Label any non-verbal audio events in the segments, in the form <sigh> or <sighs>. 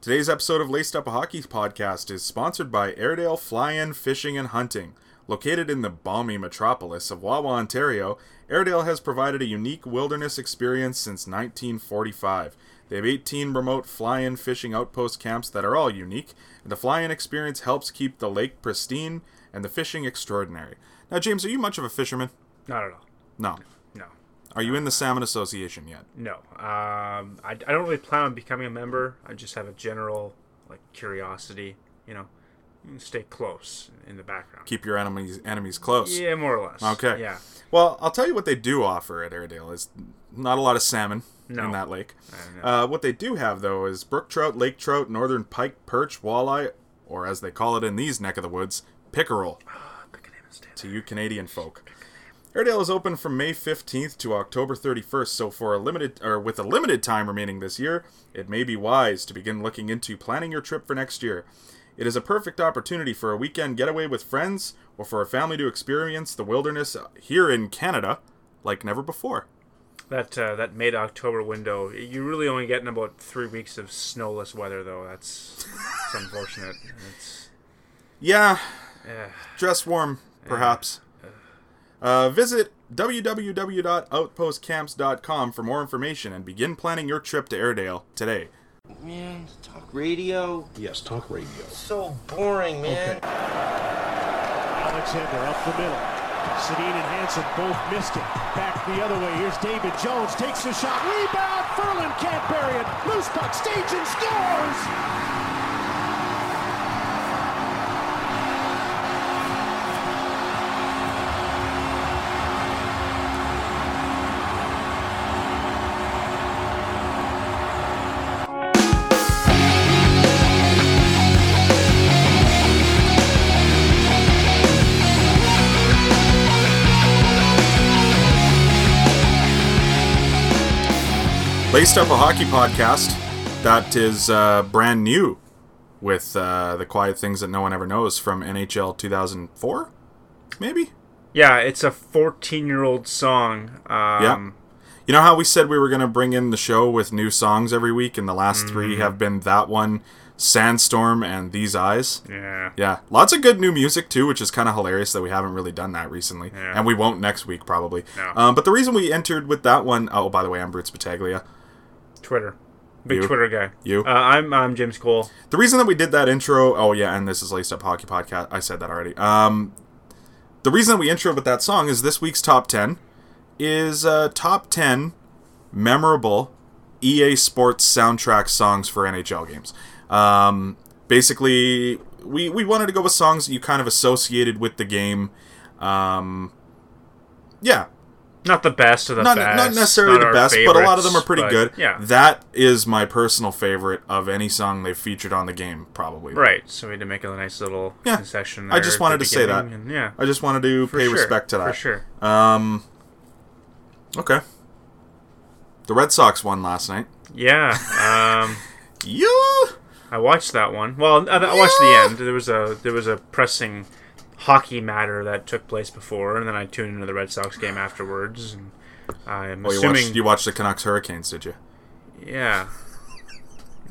Today's episode of Laced Up a Hockey podcast is sponsored by Airedale Fly-In Fishing and Hunting. Located in the balmy metropolis of Wawa, Ontario, Airedale has provided a unique wilderness experience since 1945. They have 18 remote fly-in fishing outpost camps that are all unique, and the fly-in experience helps keep the lake pristine and the fishing extraordinary. Now, James, are you much of a fisherman? Not at all. No. No. Are you in the Salmon Association yet? No. Um, I, I don't really plan on becoming a member. I just have a general like curiosity. You know, stay close in the background. Keep your enemies enemies close. Yeah, more or less. Okay. Yeah. Well, I'll tell you what they do offer at Airedale is not a lot of salmon in that lake. Uh, what they do have though is brook trout, lake trout, northern pike, perch, walleye, or as they call it in these neck of the woods, pickerel. To you Canadian folk. Airedale is open from May 15th to October 31st, so for a limited or with a limited time remaining this year, it may be wise to begin looking into planning your trip for next year. It is a perfect opportunity for a weekend getaway with friends or for a family to experience the wilderness here in Canada like never before. That uh, that May October window, you're really only getting about three weeks of snowless weather, though. That's, that's unfortunate. It's Yeah, eh. dress warm, perhaps. Uh, visit www.outpostcamps.com for more information and begin planning your trip to Airedale today. Man, talk radio. Yes, talk radio. So boring, man. Okay. Alexander up the middle. Sedin and Hansen both missed it. Back the other way. Here's David Jones. Takes the shot. Rebound. Furlan can't bury it. Loose puck. Stage and scores. Laced Up a Hockey podcast that is uh, brand new with uh, the quiet things that no one ever knows from NHL 2004, maybe? yeah, it's a 14 year old song. Um, Yeah. You know how we said we were going to bring in the show with new songs every week, and the last three have been that one, Sandstorm, and These Eyes? Yeah. Yeah, lots of good new music too, which is kind of hilarious that we haven't really done that recently, Yeah. and we won't next week probably. No. Um, but the reason we entered with that one, oh, by the way, I'm Bruce Battaglia. Twitter. Big You? Twitter guy. You? Uh, I'm I'm James Cole. The reason that we did that intro, oh yeah, and this is Laced Up Hockey Podcast. I said that already. Um, the reason that we intro with that song is this week's top ten is uh, top ten memorable EA Sports soundtrack songs for NHL games. Um, basically, we we wanted to go with songs that you kind of associated with the game. Um, yeah, Not the best of the not, best. not necessarily not the best, but a lot of them are pretty good. Yeah. That is my personal favorite of any song they've featured on the game, probably. Right. So we had to make a nice little Yeah. concession. I just wanted to say that. and yeah. I just wanted to For pay sure, respect to that. For sure. Um. Okay. The Red Sox won last night. Yeah. Um, <laughs> Yeah. I watched that one. Well, I, I watched the end. There was a there was a pressing hockey matter that took place before, and then I tuned into the Red Sox game afterwards. And I'm you assuming, watched you watched the Canucks Hurricanes, did you? yeah,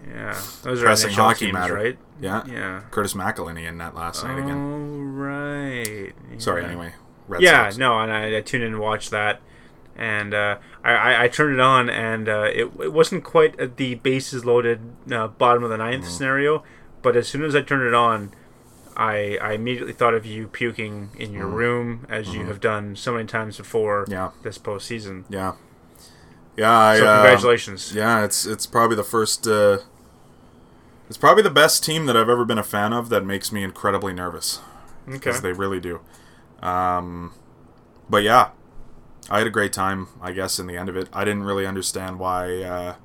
yeah, those are Pressing NHL hockey teams, matter. right? Yeah. Yeah. Curtis McElhinney in that last night again. Oh right. Sorry. Anyway. Red Sox. yeah, Sox. no, and I, I tuned in and watched that, and uh, I, I, I turned it on, and uh, it, it wasn't quite at the bases loaded uh, bottom of the ninth Mm-hmm. scenario, but as soon as I turned it on, I, I immediately thought of you puking in your room as you have done so many times before Mm-hmm. Yeah. this postseason. Yeah. Yeah. I, So uh, congratulations. Yeah, it's it's probably the first. Uh, it's probably the best team that I've ever been a fan of. That makes me incredibly nervous. Okay. because they really do. Um, but yeah, I had a great time. I guess in the end of it, I didn't really understand why. Uh,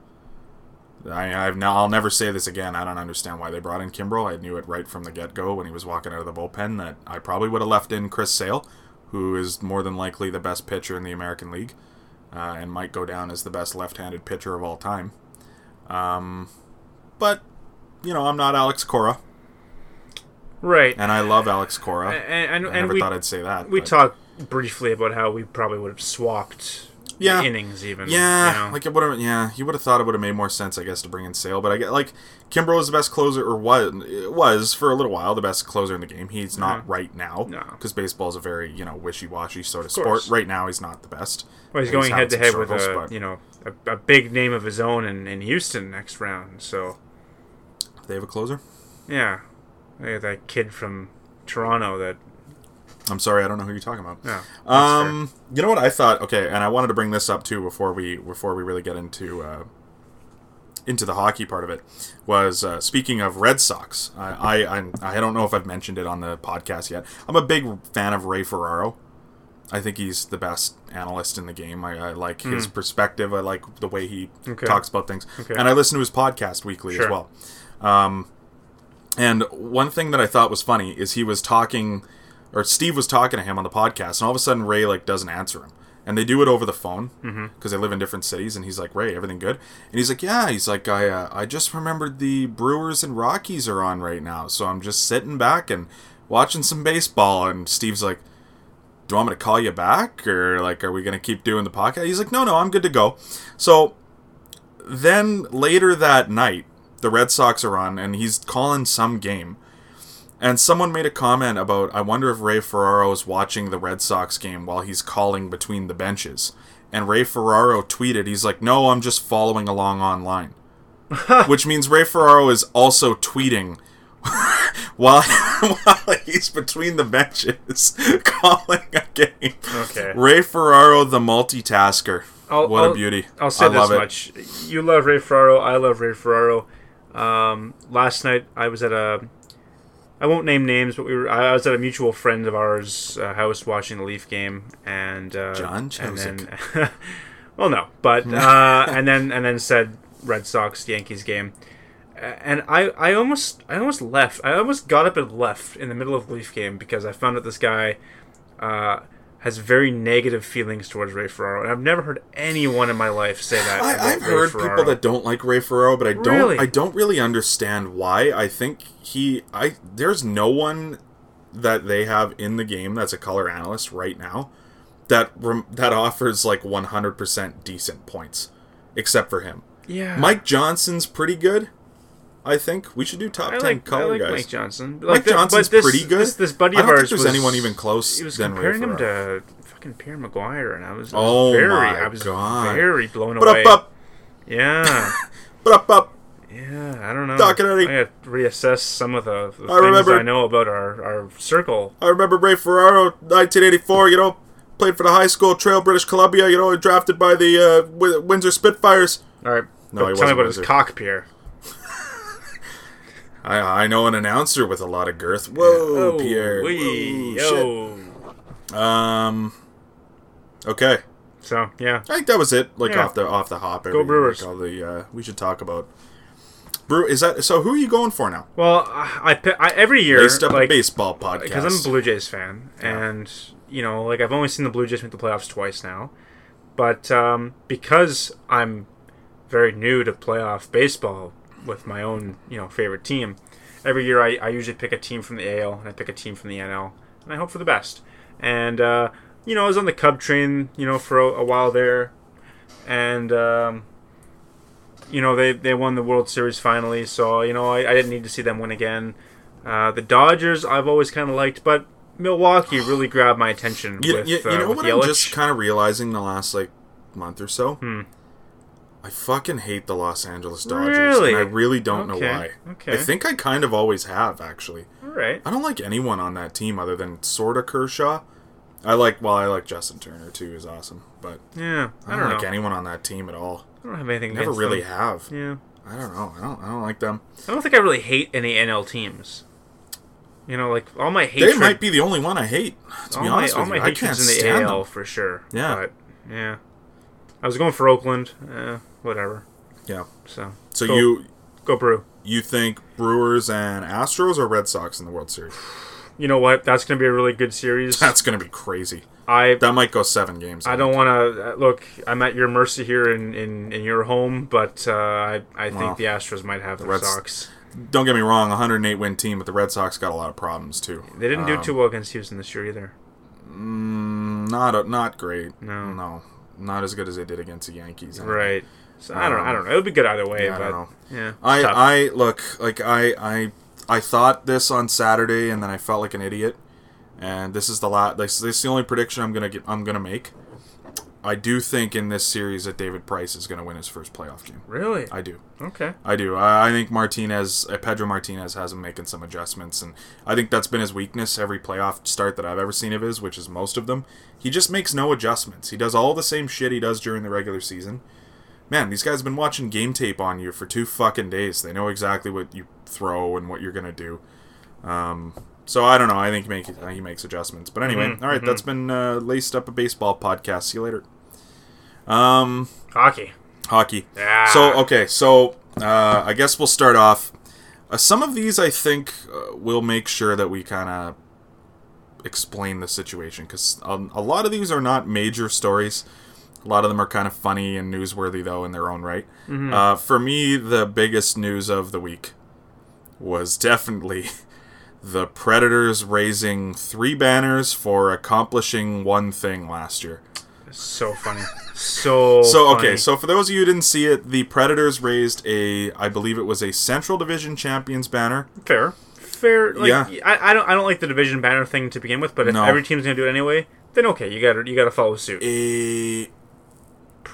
I, I've now I'll never say this again. I don't understand why they brought in Kimbrel. I knew it right from the get go when he was walking out of the bullpen that I probably would have left in Chris Sale, who is more than likely the best pitcher in the American League, uh, and might go down as the best left-handed pitcher of all time. Um, but you know, I'm not Alex Cora, right. and I love Alex Cora. And, and, I and never we, thought I'd say that. we but- talked briefly about how we probably would have swapped Yeah. innings even. Yeah, you know? like it would have. Yeah, you would have thought it would have made more sense, I guess, to bring in Sale. But I get like Kimbrel was the best closer, or was was for a little while the best closer in the game. He's not mm-hmm. right now, No. because baseball is a very you know wishy washy sort of, course. sport. Right now, he's not the best. well, he's And going head to head with a but you know a, a big name of his own in, in Houston next round. So they have a closer. yeah, they got that kid from Toronto that I'm sorry, I don't know who you're talking about. yeah. Um, you know what I thought? Okay, and I wanted to bring this up too before we before we really get into uh, into the hockey part of it. Was uh, speaking of Red Sox, I, I I'm- I don't know if I've mentioned it on the podcast yet. I'm a big fan of Ray Ferraro. I think he's the best analyst in the game. I, I like his perspective. I like the way he Hmm. Okay. talks about things, Okay. and I listen to his podcast weekly as well. Um, and one thing that I thought was funny is he was talking, or Steve was talking to him on the podcast, and all of a sudden Ray like doesn't answer him, and they do it over the phone because they live in different cities, and he's like, Ray, everything good? And he's like, Yeah. He's like, I uh, I just remembered the Brewers and Rockies are on right now, so I'm just sitting back and watching some baseball. And Steve's like, Do you want me to call you back, or like, are we gonna keep doing the podcast? He's like, No, no, I'm good to go. So then later that night, the Red Sox are on, and he's calling some game. And someone made a comment about, I wonder if Ray Ferraro is watching the Red Sox game while he's calling between the benches. And Ray Ferraro tweeted, he's like, No, I'm just following along online. <laughs> Which means Ray Ferraro is also tweeting <laughs> while, <laughs> while he's between the benches calling a game. Okay. Ray Ferraro, the multitasker. I'll- what a I'll- beauty. I'll say I this love it. much: you love Ray Ferraro. I love Ray Ferraro. Um, last night I was at a. I won't name names, but we were. I was at a mutual friend of ours' uh, house watching the Leaf game, and uh, John and then, <laughs> well, no, but uh, <laughs> and then and then said Red Sox Yankees game, and I I almost I almost left. I almost got up and left in the middle of the Leaf game because I found out this guy. Uh, has very negative feelings towards Ray Ferraro, and I've never heard anyone in my life say that. I, I've Ray heard Ferraro. people that don't like Ray Ferraro, but I don't. Really? I don't really understand why. I think he. I there's no one that they have in the game that's a color analyst right now that rem, that offers like 100% decent points, except for him. yeah, Mike Johnson's pretty good. I think we should do top I 10 like, I color like guys. Mike Johnson. Mike the- Johnson's but this, pretty good. This, this buddy I of don't think ours there's was, anyone even close He was comparing him to fucking Pierre McGuire, and I was, I was Oh very, my I was God. very blown But away. up, up, Yeah, <laughs> but up, up. yeah. I don't know. Documentary. I got to reassess some of the, the I things remember- I know about our, our circle. I remember Ray Ferraro, 1984. You know, played for the high school Trail, British Columbia. You know, drafted by the uh, Windsor Spitfires. All right, No, tell me wasn't about his Wizard. cock, Pierre. I I know an announcer with a lot of girth. Whoa, Oh, Pierre. wee, Whoa, yo. shit. Um. Okay, So yeah, I think that was it. Like Yeah. off the off the hop. Go Brewers. Like all the uh, we should talk about. Brew is that so? Who are you going for now? well, I, I, I every year Laced up a like baseball podcast. because I'm a Blue Jays fan, and you know, like I've only seen the Blue Jays make the playoffs twice now, but um, because I'm very new to playoff baseball with my own you know favorite team, every year I, I usually pick a team from the AL and I pick a team from the NL, and I hope for the best. And uh, you know, I was on the Cub train, you know, for a, a while there, and um, you know they they won the World Series finally, so you know I, I didn't need to see them win again. Uh, the Dodgers I've always kind of liked, but Milwaukee really grabbed my attention You, with, you, you uh, know with what Yelich. I'm just kind of realizing the last like month or so. Hmm. I fucking hate the Los Angeles Dodgers, Really? and I really don't know why. okay. I think I kind of always have actually. All right. I don't like anyone on that team other than sorta Kershaw. I like well, I like Justin Turner too. Is awesome, but Yeah, I I don't, don't, like know. anyone on that team at all. I don't have anything. Never really them. have. Yeah, I don't know. I don't. I don't like them. I don't think I really hate any NL teams. You know, like all my hatred. They might be the only one I hate. To be all my, honest all with my you, I can't in the stand AL them. for sure. Yeah. but yeah, I was going for Oakland. Eh, whatever. Yeah. So So Go- you go Brew. you think Brewers and Astros or Red Sox in the World Series? You know what? That's going to be a really good series. That's gonna be crazy. I That might go seven games. I don't want to look. I'm at your mercy here in, in, in your home, but uh, I I think Well, the Astros might have the Red Sox. Don't get me wrong. 108 win team, but the Red Sox got a lot of problems too. They didn't do Um, too well against Houston this year either. Mm, not a, not great. No. no. not as good as they did against the Yankees. Right. So I don't. Um, I don't know. It would be good either way. yeah, I don't know. yeah. I tough. I look like I I I thought this on Saturday, and then I felt like an idiot. And this is the last. This, this is the only prediction I'm gonna get. I'm gonna make. I do think in this series that David Price is gonna win his first playoff game. really. I do. okay. I do. I, I think Martinez, uh, Pedro Martinez, has him making some adjustments, and I think that's been his weakness every playoff start that I've ever seen of his, which is most of them. He just makes no adjustments. He does all the same shit he does during the regular season. Man, these guys have been watching game tape on you for two fucking days. They know exactly what you throw and what you're gonna do. Um, so I don't know. I think he, make, he makes adjustments. But anyway, Mhm, all right, that's been uh, laced up a baseball podcast. See you later. Um, Hockey. hockey. Yeah. So okay, so uh, I guess we'll start off. Uh, some of these I think uh, we'll make sure that we kind of explain the situation because um, a lot of these are not major stories. A lot of them are kind of funny and newsworthy though in their own right. Uh, for me, the biggest news of the week was definitely <laughs> the Predators raising three banners for accomplishing one thing last year. So funny. So. <laughs> So okay, funny. so for those of you who didn't see it, the Predators raised a, I believe it was a Central Division Champions banner. fair. Fair. Like, Yeah. I, I don't. I don't like the division banner thing to begin with. But if No. every team's gonna do it anyway, then okay, you got to you got to follow suit. A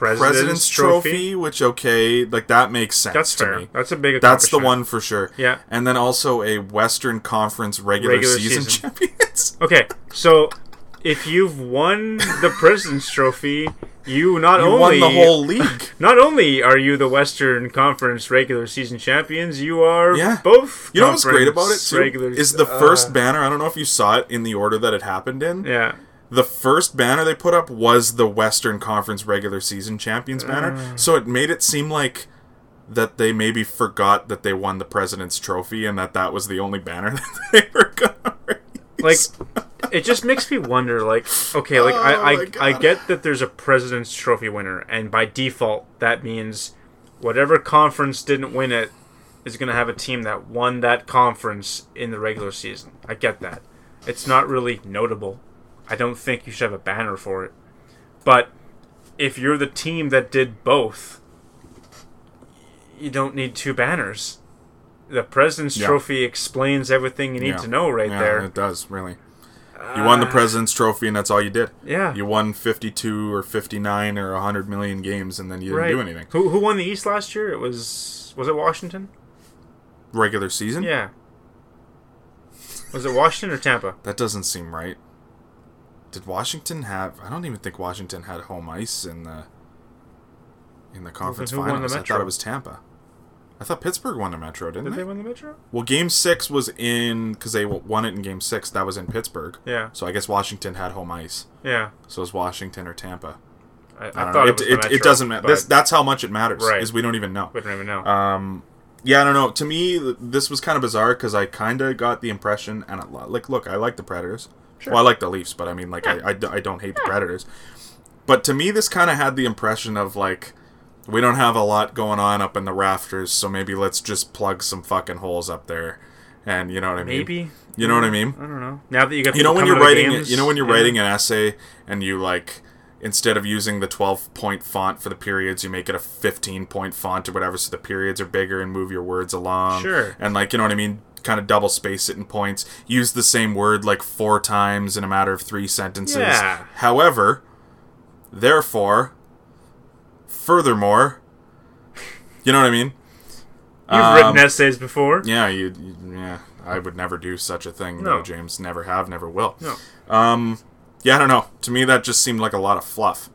President's, President's Trophy, which okay, like that makes sense That's to fair. me. That's a big. That's the one for sure. Yeah. And then also a Western Conference regular, Regular season, season. <laughs> champions. Okay, so if you've won the President's Trophy, you not You only won the whole league. <laughs> Not only are you the Western Conference regular season champions, you are Yeah. both. You know what's great about it too? Regular, is the uh, first banner. I don't know if you saw it in the order that it happened in. yeah. The first banner they put up was the Western Conference regular season champions banner. Mm. So it made it seem like that they maybe forgot that they won the president's trophy and that that was the only banner <laughs> that they were gonna. Like, it just makes me wonder. Like, okay, like Oh I I, I get that there's a President's Trophy winner, and by default that means whatever conference didn't win it is going to have a team that won that conference in the regular season. I get that. It's not really notable. I don't think you should have a banner for it. But if you're the team that did both, you don't need two banners. The President's Yeah. Trophy explains everything you need Yeah. to know right yeah, there. It does really. You won the uh, president's trophy and that's all you did. Yeah. You won 52 or 59 or 100 million games and then you didn't right. do anything. Who who won the East last year? It was was it Washington? Regular season? Yeah. Was it Washington or Tampa? That doesn't seem right. Did Washington have? I don't even think Washington had home ice in the in the conference who won the finals. I thought it was Tampa. I thought Pittsburgh won the Metro, didn't Did they? they win the Metro? Well, Game Six was in because they won it in Game Six. That was in Pittsburgh. Yeah. So I guess Washington had home ice. Yeah. So it was Washington or Tampa. I, I, I thought know. it it, Metro. it doesn't matter. This, that's how much it matters. Right. Is we don't even know. we don't even know. Um, yeah, I don't know. To me, this was kind of bizarre because I kind of got the impression, and I, like, look, I like the Predators. Sure. Well, I like the Leafs, but I mean, like, I I don't hate the Predators. But to me, this kind of had the impression of like, we don't have a lot going on up in the rafters, so maybe let's just plug some fucking holes up there, and you know what I mean? Maybe. You know what I mean? I don't know. Now that you got you know when you're writing games, you know when you're yeah. writing an essay and you like instead of using the 12 point font for the periods you make it a 15 point font or whatever so the periods are bigger and move your words along Sure. and like you know what i mean kind of double space it in points use the same word like four times in a matter of three sentences Yeah. however therefore furthermore you know what i mean You've Um, written essays before. yeah, you, you- yeah. I would never do such a thing. No. No, James. Never have. Never will. No. Um. Yeah, I don't know. To me, that just seemed like a lot of fluff.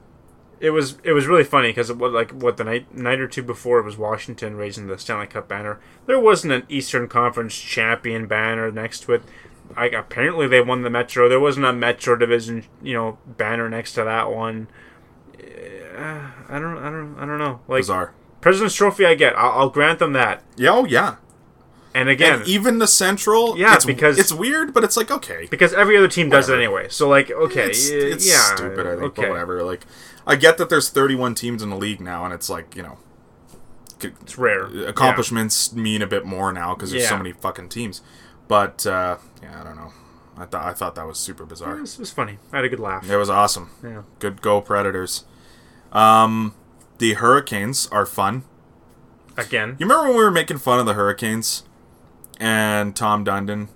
It was it was really funny because what like what the night night or two before it was Washington raising the Stanley Cup banner. There wasn't an Eastern Conference champion banner next to it. Like apparently they won the Metro. There wasn't a Metro Division you know banner next to that one. Uh, I don't I don't I don't know. Like Bizarre. President's Trophy, I get. I'll, I'll grant them that. Yeah. Oh, yeah. And again, And even the Central. Yeah, it's, because- it's weird, but it's like okay. because every other team does it anyway. So like, okay, it's, yeah, it's yeah, stupid. I think, okay, but whatever. Like, I get that there's 31 teams in the league now, and it's like you know, It's rare. accomplishments mean a bit more now because there's so many fucking teams. But uh, yeah, I don't know. I thought I thought that was super bizarre. It was, it was funny. I had a good laugh. It was awesome. Yeah. Good go Predators. Um, the Hurricanes are fun. Again, You remember when we were making fun of the Hurricanes and Tom Dundon?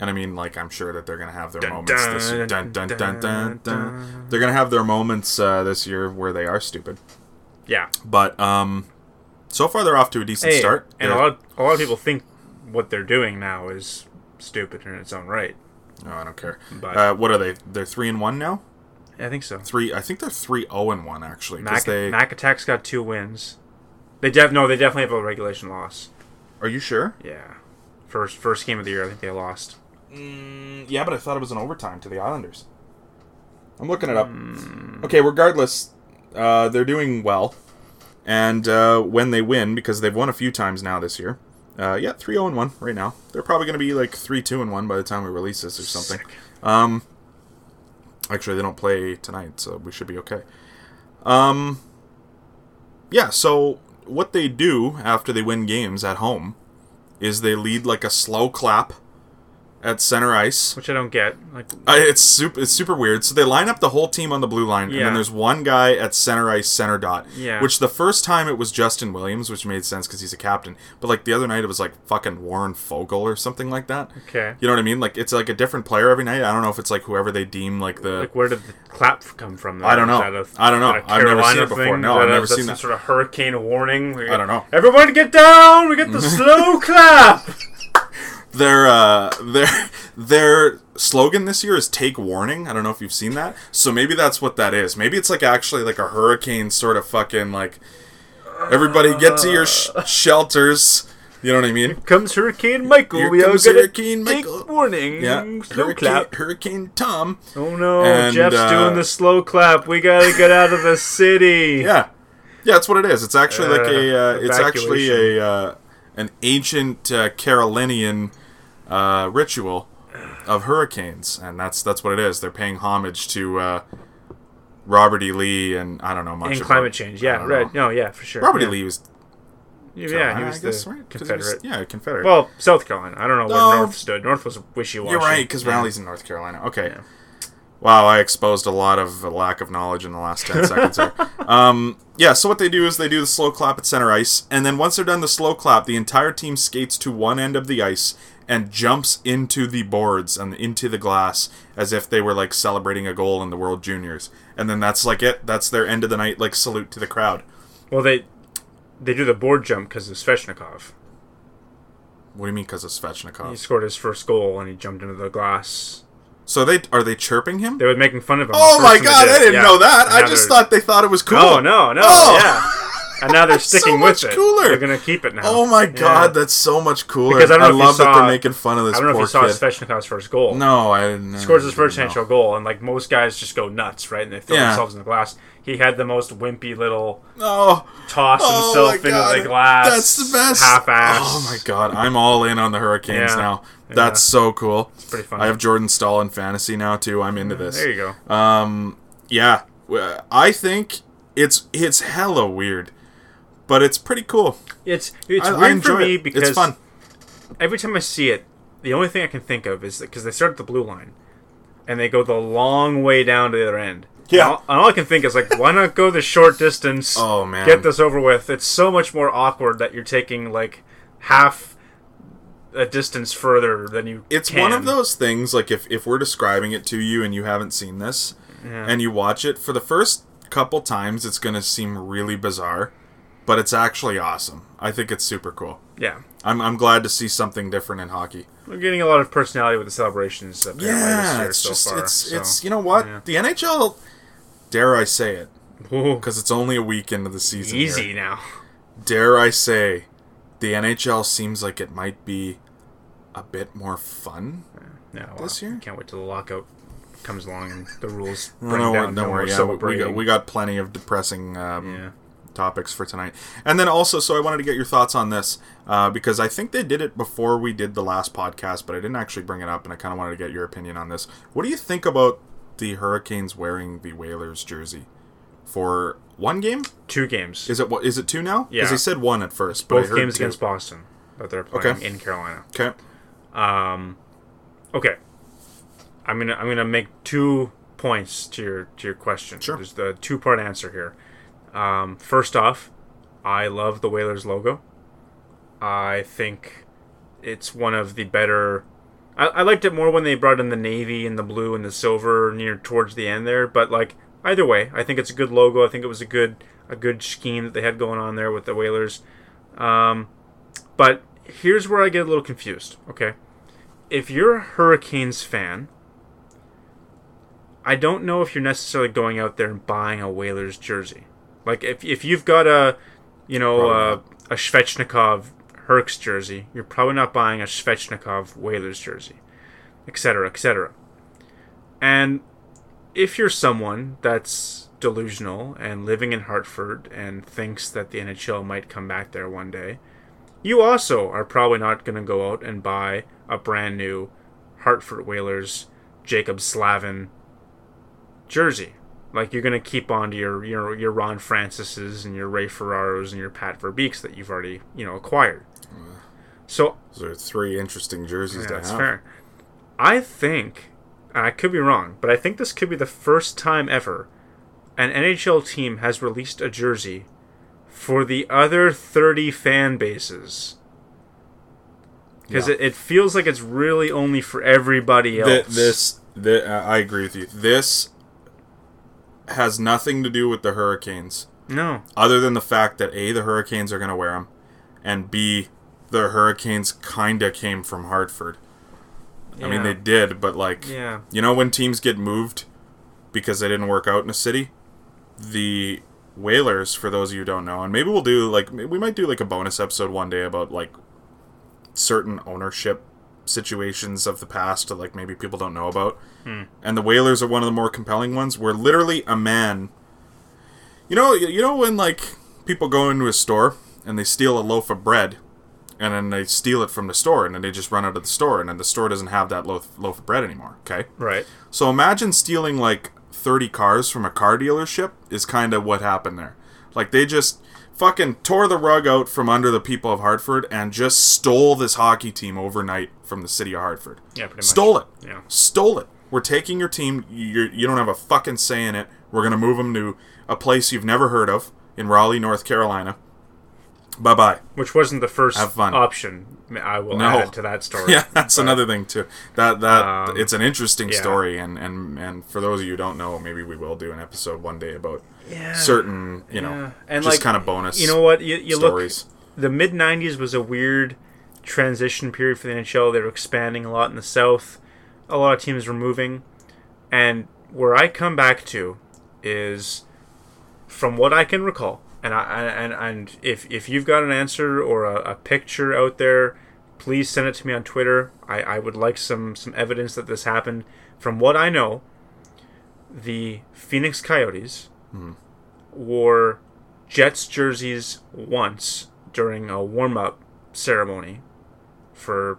And I mean, like, I'm sure that they're gonna have their Dun, moments this year. dun, Dun, dun, dun, dun, dun, dun. They're gonna have their moments uh, this year where they are stupid. yeah. But um, so far they're off to a decent Hey, start. and a lot, of, a lot of people think what they're doing now is stupid in its own right. Oh, I don't care. But- uh, what are they? They're three and one now. I think so. Three. I think they're three zero and one actually. Mac, they. Mac Attack's got two wins. They def no, they definitely have a regulation loss. Are you sure? Yeah, first first game of the year, I think they lost. Mm, yeah, but I thought it was an overtime to the Islanders. I'm looking it up. Hmm. Okay, regardless, uh, they're doing well, and uh, when they win, because they've won a few times now this year. Uh, yeah, three zero and one right now. They're probably going to be like three two and one by the time we release this or something. Um, actually, they don't play tonight, so we should be okay. Um, yeah. So what they do after they win games at home is they lead like a slow clap at center ice. Which I don't get. Like, Uh, it's super. It's super weird. So they line up the whole team on the blue line, and then there's one guy at center ice, center dot. Yeah. Which the first time it was Justin Williams, which made sense because he's a captain. But like the other night, it was like fucking Warren Foegele or something like that. okay, You know what I mean? Like it's like a different player every night. I don't know if it's like whoever they deem like the. like where did the clap come from? I don't know. I don't know. is that a I've never seen it before. No, I've never seen some that. sort of hurricane warning. We- I don't know. Everyone get down. We get the <laughs> slow clap. Their uh <laughs> their their slogan this year is take warning i don't know if you've seen that so maybe that's what that is maybe it's like actually like a hurricane sort of fucking like everybody get to your sh- <laughs> shelters you know what i mean Comes Hurricane Michael. Here we comes Hurricane take Michael. warning. yeah Slow hurricane, clap. hurricane tom Oh no, And, Jeff's uh, doing the slow clap. We gotta get out of the city. <laughs> yeah yeah that's what it is it's actually like a uh, Uh, it's actually a uh, an ancient uh, carolinian uh, ritual of hurricanes, and that's that's what it is. They're paying homage to uh, Robert E. Lee, and I don't know much And about climate change. Yeah, right. No, yeah, for sure. Robert yeah. E. Lee was Yeah, he I was guess, the right? 'Cause he was- Confederate. yeah, Confederate. Well, South Carolina. I don't know where No. North stood. North was wishy-washy. You're right, because Yeah. Raleigh's in North Carolina. Okay. Yeah. Wow, I exposed a lot of uh, lack of knowledge in the last 10 seconds there. <laughs> Um, yeah, so what they do is they do the slow clap at center ice, and then once they're done the slow clap, the entire team skates to one end of the ice and jumps into the boards and into the glass as if they were like celebrating a goal in the World Juniors. And then that's like it. That's their end of the night, like salute to the crowd. Well, they they do the board jump because of Svechnikov. What do you mean because of He scored his first goal and he jumped into the glass. So they are they chirping him? They were making fun of him. Oh my god, I did. didn't Yeah. know that. I just they're- thought they thought it was cool. Oh no, no. Oh. Yeah. <laughs> <laughs> And now they're So sticking much with it. cooler. They're gonna keep it now. Oh my Yeah. god, that's so much cooler. Because I don't know you love that they're making fun of this I don't know if you saw kid. Svechnikov's first goal. No, I didn't. scores his first. NHL goal, and like most guys just go nuts, right? And they throw Yeah. themselves in the glass. He had the most wimpy little Oh, toss oh himself into the glass. That's the best. Half-ass. Oh my god, I'm all in on the Hurricanes Yeah. now. That's so cool. It's pretty fun. I have Jordan Staal in fantasy now too. I'm into this. There you go. Um, yeah, I think it's it's hella weird, but it's pretty cool. It's it's I, I weird enjoy for me it. because it's fun. every time I see it, the only thing I can think of is because they start at the blue line, and they go the long way down to the other end. Yeah. And all, and all I can think is like, why not go the short distance? <laughs> Oh, man. get this over with. It's so much more awkward that you're taking like half a distance further than you. It's can. one of those things like if if we're describing it to you and you haven't seen this Yeah. and you watch it for the first couple times it's going to seem really bizarre, but it's actually awesome. I think it's super cool. yeah. I'm I'm glad to see something different in hockey. We're getting a lot of personality with the celebrations Yeah, it's so just far. it's so. it's you know what? yeah. The NHL dare I say it because it's only a week into the season. here. easy now. Dare I say the NHL seems like it might be a bit more fun. No, This well, year? can't wait till the lockout comes along and the rules No, bring no, down don't no worry. more Yeah, we, got we got plenty of depressing um, Yeah. Topics for tonight. And then also, so I wanted to get your thoughts on this uh, because I think they did it before we did the last podcast, but I didn't actually bring it up, and I kind of wanted to get your opinion on this. What do you think about the Hurricanes wearing the Whalers jersey for one game? Two games. Is it what? Is it two now? Yeah. Because they said one at first, but Both games two. against Boston that they're playing Okay. in Carolina. Okay. Um, okay, I'm gonna I'm gonna make two points to your to your question. Sure. There's the two part answer here. Um, first off, I love the Whalers logo. I think it's one of the better. I, I liked it more when they brought in the navy and the blue and the silver near towards the end there. But like either way, I think it's a good logo. I think it was a good a good scheme that they had going on there with the Whalers. Um, but here's where I get a little confused. Okay, if you're a Hurricanes fan, I don't know if you're necessarily going out there and buying a Whalers jersey. Like if if you've got a, you know, uh, a Svechnikov Herx jersey, you're probably not buying a Svechnikov Whalers jersey, etc., etc. And if you're someone that's delusional and living in Hartford and thinks that the NHL might come back there one day, you also are probably not going to go out and buy a brand new Hartford Whalers Jaccob Slavin jersey. Like you're gonna keep on to your your your Ron Francis's and your Ray Ferraros and your Pat Verbeeks that you've already you know acquired. So Those are three interesting jerseys yeah, that's have. fair. I think, and I could be wrong, but I think this could be the first time ever an NHL team has released a jersey for the other 30 fan bases. Because Yeah. it, it feels like it's really only for everybody Th- else. this, th- uh, I agree with you. This has nothing to do with the Hurricanes, No. other than the fact that a the Hurricanes are going to wear them, and b the Hurricanes kinda came from Hartford. I mean, they did, but like, Yeah. you know, when teams get moved because they didn't work out in a city, the Whalers, for those of you who don't know, and maybe we'll do like we might do like a bonus episode one day about like certain ownership situations of the past that like maybe people don't know about. Hmm. And the Whalers are one of the more compelling ones where literally a man You know you know when like people go into a store and they steal a loaf of bread and then they steal it from the store and then they just run out of the store and then the store doesn't have that loaf, loaf of bread anymore, okay? Right. So imagine stealing like 30 cars from a car dealership is kind of what happened there. Like they just fucking tore the rug out from under the people of Hartford and just stole this hockey team overnight from the city of Hartford. Yeah, pretty much. Stole it. Yeah. Stole it. We're taking your team. You're, you don't have a fucking say in it. We're going to move them to a place you've never heard of in Raleigh, North Carolina. Bye bye. Which wasn't the first Have fun. option. I will No. add to that story. <laughs> Yeah, that's But- another thing too. That that Um, it's an interesting yeah. story, and and and for those of you who don't know, maybe we will do an episode one day about Yeah. certain, you know, and just like kind of bonus. You know what? You, you look. The mid '90s was a weird transition period for the NHL. They were expanding a lot in the South. A lot of teams were moving, and where I come back to is, from what I can recall, and I and and if if you've got an answer or a, a picture out there, please send it to me on Twitter. I, I would like some some evidence that this happened. From what I know, the Phoenix Coyotes hmm. wore Jets jerseys once during a warm up ceremony for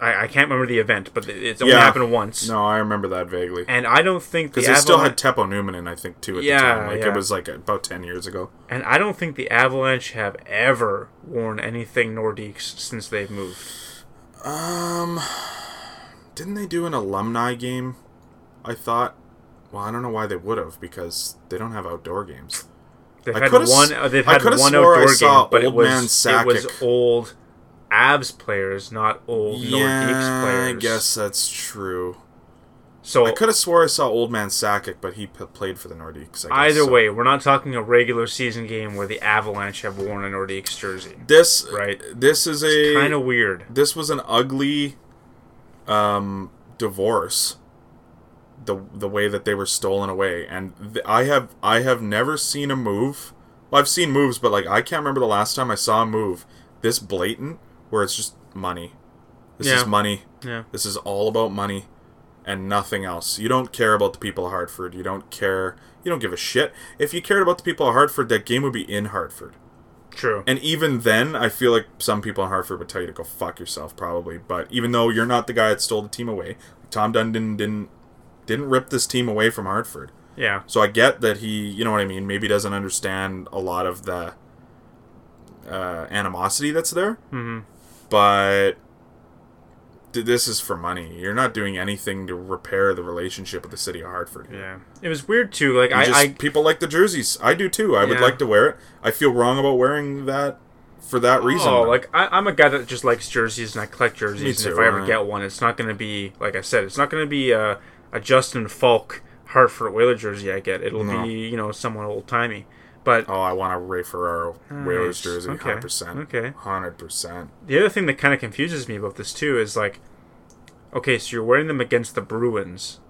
I, I can't remember the event, but it- it's only Yeah. happened once. No, I remember that vaguely And I don't think the because they still had Teppo Numminen in, I think, too at Yeah, the time. Like yeah. it was like about ten years ago. and I don't think the Avalanche have ever worn anything Nordiques since they've moved. Um, didn't they do an alumni game? I thought. Well, I don't know why they would have because they don't have outdoor games. They've I had one. they've had one outdoor game, but it Old was Man it was old Avs players, not old Nordiques Yeah, players. I guess that's true. so. I could have swore I saw Old Man Sakic, but he p- played for the Nordiques. I guess, Either so. way, we're not talking a regular season game where the Avalanche have worn a Nordiques jersey. this Right. This is a Kind of weird. this was an ugly um, divorce. The the way that they were stolen away, and th- I have I have never seen a move. Well, I've seen moves, but like I can't remember the last time I saw a move this blatant where it's just money. This Yeah. is money. Yeah. This is all about money and nothing else. You don't care about the people of Hartford. You don't care. You don't give a shit. If you cared about the people of Hartford, that game would be in Hartford. True. And even then, I feel like some people in Hartford would tell you to go fuck yourself, probably. But even though you're not the guy that stole the team away, Tom Dunn didn't didn't, didn't rip this team away from Hartford. yeah. So I get that he, you know what I mean, maybe doesn't understand a lot of the uh, animosity that's there. Mhm. But this is for money. You're not doing anything to repair the relationship with the city of Hartford. Yeah, it was weird too. Like I, just, I people like the jerseys. I do too. I would like to wear it. I feel wrong about wearing that for that oh, reason. Oh, like I, I'm a guy that just likes jerseys and I collect jerseys. Me and too, if I ever right. get one, it's not going to be like I said. It's not going to be a, a Justin Faulk Hartford Whaler jersey I get. It'll No. be you know somewhat old timey. But oh, I want a Ray Ferraro Whalers Nice. jersey, Okay. hundred percent. Okay. hundred percent. the other thing that kind of confuses me about this too is like, okay, so you're wearing them against the Bruins,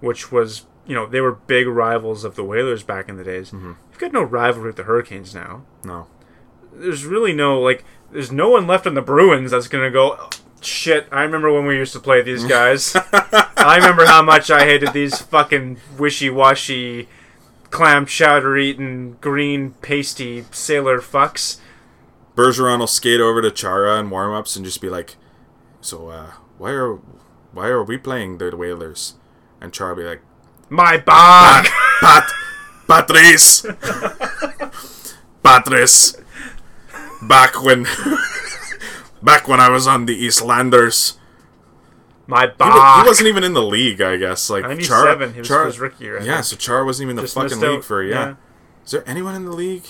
which was you know they were big rivals of the Whalers back in the days. Mm-hmm. You've got no rivalry with the Hurricanes now. No, there's really no like there's no one left on the Bruins that's gonna go "Oh, shit I remember when we used to play these guys <laughs> I remember how much I hated these fucking wishy-washy clam chowder eating green pasty sailor fucks Bergeron will skate over to Chara and warm ups and just be like, "So, uh, why are why are we playing the Whalers?" And Chara will be like, my bog Pat, Patrice, Patrice. Back when, <laughs> back when I was on the Eastlanders, my he, he wasn't even in the league. I guess like 97 Chara, he was Chara- his rookie year I Yeah, think. so Char wasn't even in the Just fucking league out. for yeah. Yeah. Is there anyone in the league?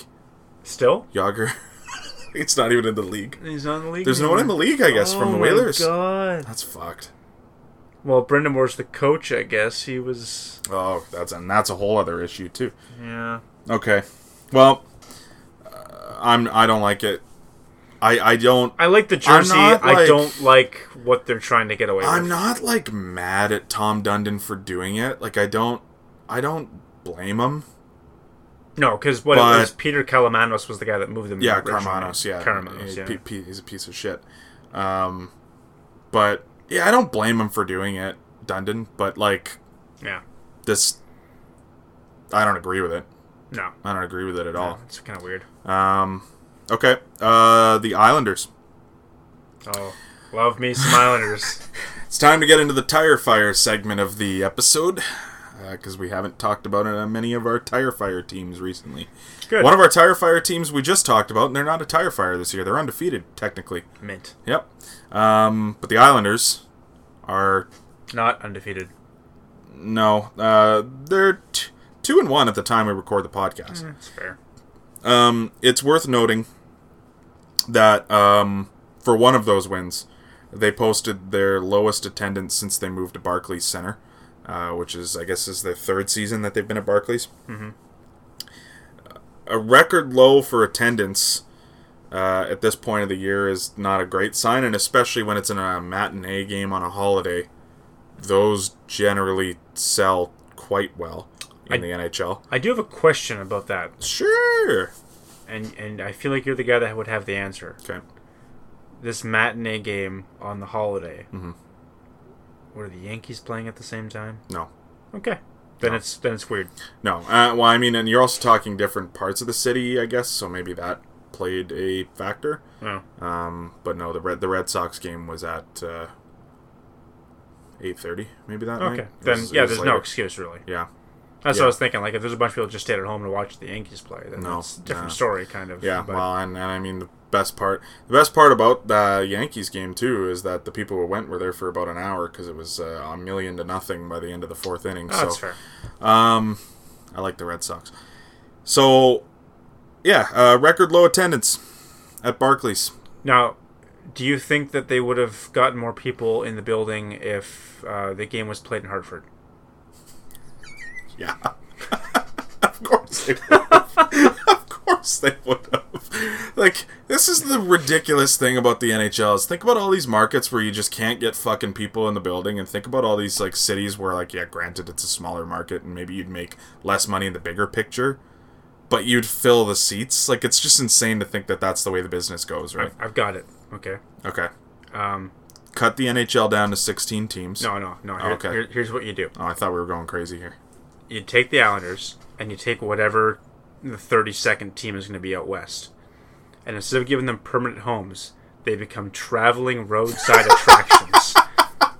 still Jagr. <laughs> it's not even in the league. he's not in the league There's no one in the league, I guess, from the Oh Whalers. God. That's fucked. well Brind'Amour's the coach I guess he was Oh, that's and that's a whole other issue too. yeah Okay, well, uh, I'm I don't like it. I I don't. I like the jersey. not, I don't like what they're trying to get away I'm with. not like mad at Tom Dundon for doing it. Like I don't. I don't blame him. No, because what But- it was, Peter Kalamanos was the guy that moved them. Yeah. Karmanos. Yeah, Karmanos. Yeah. he- he- he's a piece of shit. Um, but yeah, I don't blame him for doing it, Dundon. But like yeah. this, I don't agree with it. No, I don't agree with it at no, all. it's kind of weird. Um, okay. Uh, the Islanders. Oh, love me some Islanders. <laughs> It's time to get into the tire fire segment of the episode because we haven't talked about it on many of our tire fire teams recently. Good. One of our tire fire teams we just talked about, and they're not a tire fire this year. They're undefeated technically. Mint, Yep. Um, but the Islanders are not undefeated. no. Uh, they're t- two and one at the time we record the podcast. That's fair. Um, it's worth noting that um, for one of those wins, they posted their lowest attendance since they moved to Barclays Center, uh, which is, I guess, is their third season that they've been at Barclays. Mm-hmm. A record low for attendance uh, at this point of the year is not a great sign, and especially when it's in a matinee game on a holiday, those generally sell quite well in I- the NHL. I do have a question about that, Sure. and and I feel like you're the guy that would have the answer. Okay. This matinee game on the holiday. Mm-hmm. What are the Yankees playing at the same time? No. Okay, then No. it's then it's weird. No. Uh, well, I mean, and you're also talking different parts of the city, I guess, so maybe that played a factor. No. Um, but no, the Red the Red Sox game was at uh, eight thirty, maybe that night. Okay, then was- yeah, there's no excuse really. Yeah, That's Yeah. what I was thinking. Like, if there's a bunch of people just stayed at home to watch the Yankees play, then No, that's a different no. story, kind of. yeah. But, well, and, and I mean the best part, the best part about the Yankees game too is that the people who went were there for about an hour because it was uh, a million to nothing by the end of the fourth inning. oh, so that's fair. Um, I like the Red Sox. So, yeah, uh, record low attendance at Barclays. Now, do you think that they would have gotten more people in the building if uh, the game was played in Hartford? Yeah, <laughs> of course they would. have. of course they would have. Like, this is the ridiculous thing about the NHL. Is think about all these markets where you just can't get fucking people in the building, and think about all these like cities where, like, yeah, granted it's a smaller market, and maybe you'd make less money in the bigger picture. But you'd fill the seats. Like it's just insane to think that that's the way the business goes, right? I've, I've got it. Okay. Okay. Um, cut the NHL down to 16 teams. no, no, no. Here, Okay. here- here's what you do. Oh, I thought we were going crazy here. You take the Islanders, and you take whatever the 32nd team is going to be out west. And instead of giving them permanent homes, they become traveling roadside attractions. <laughs>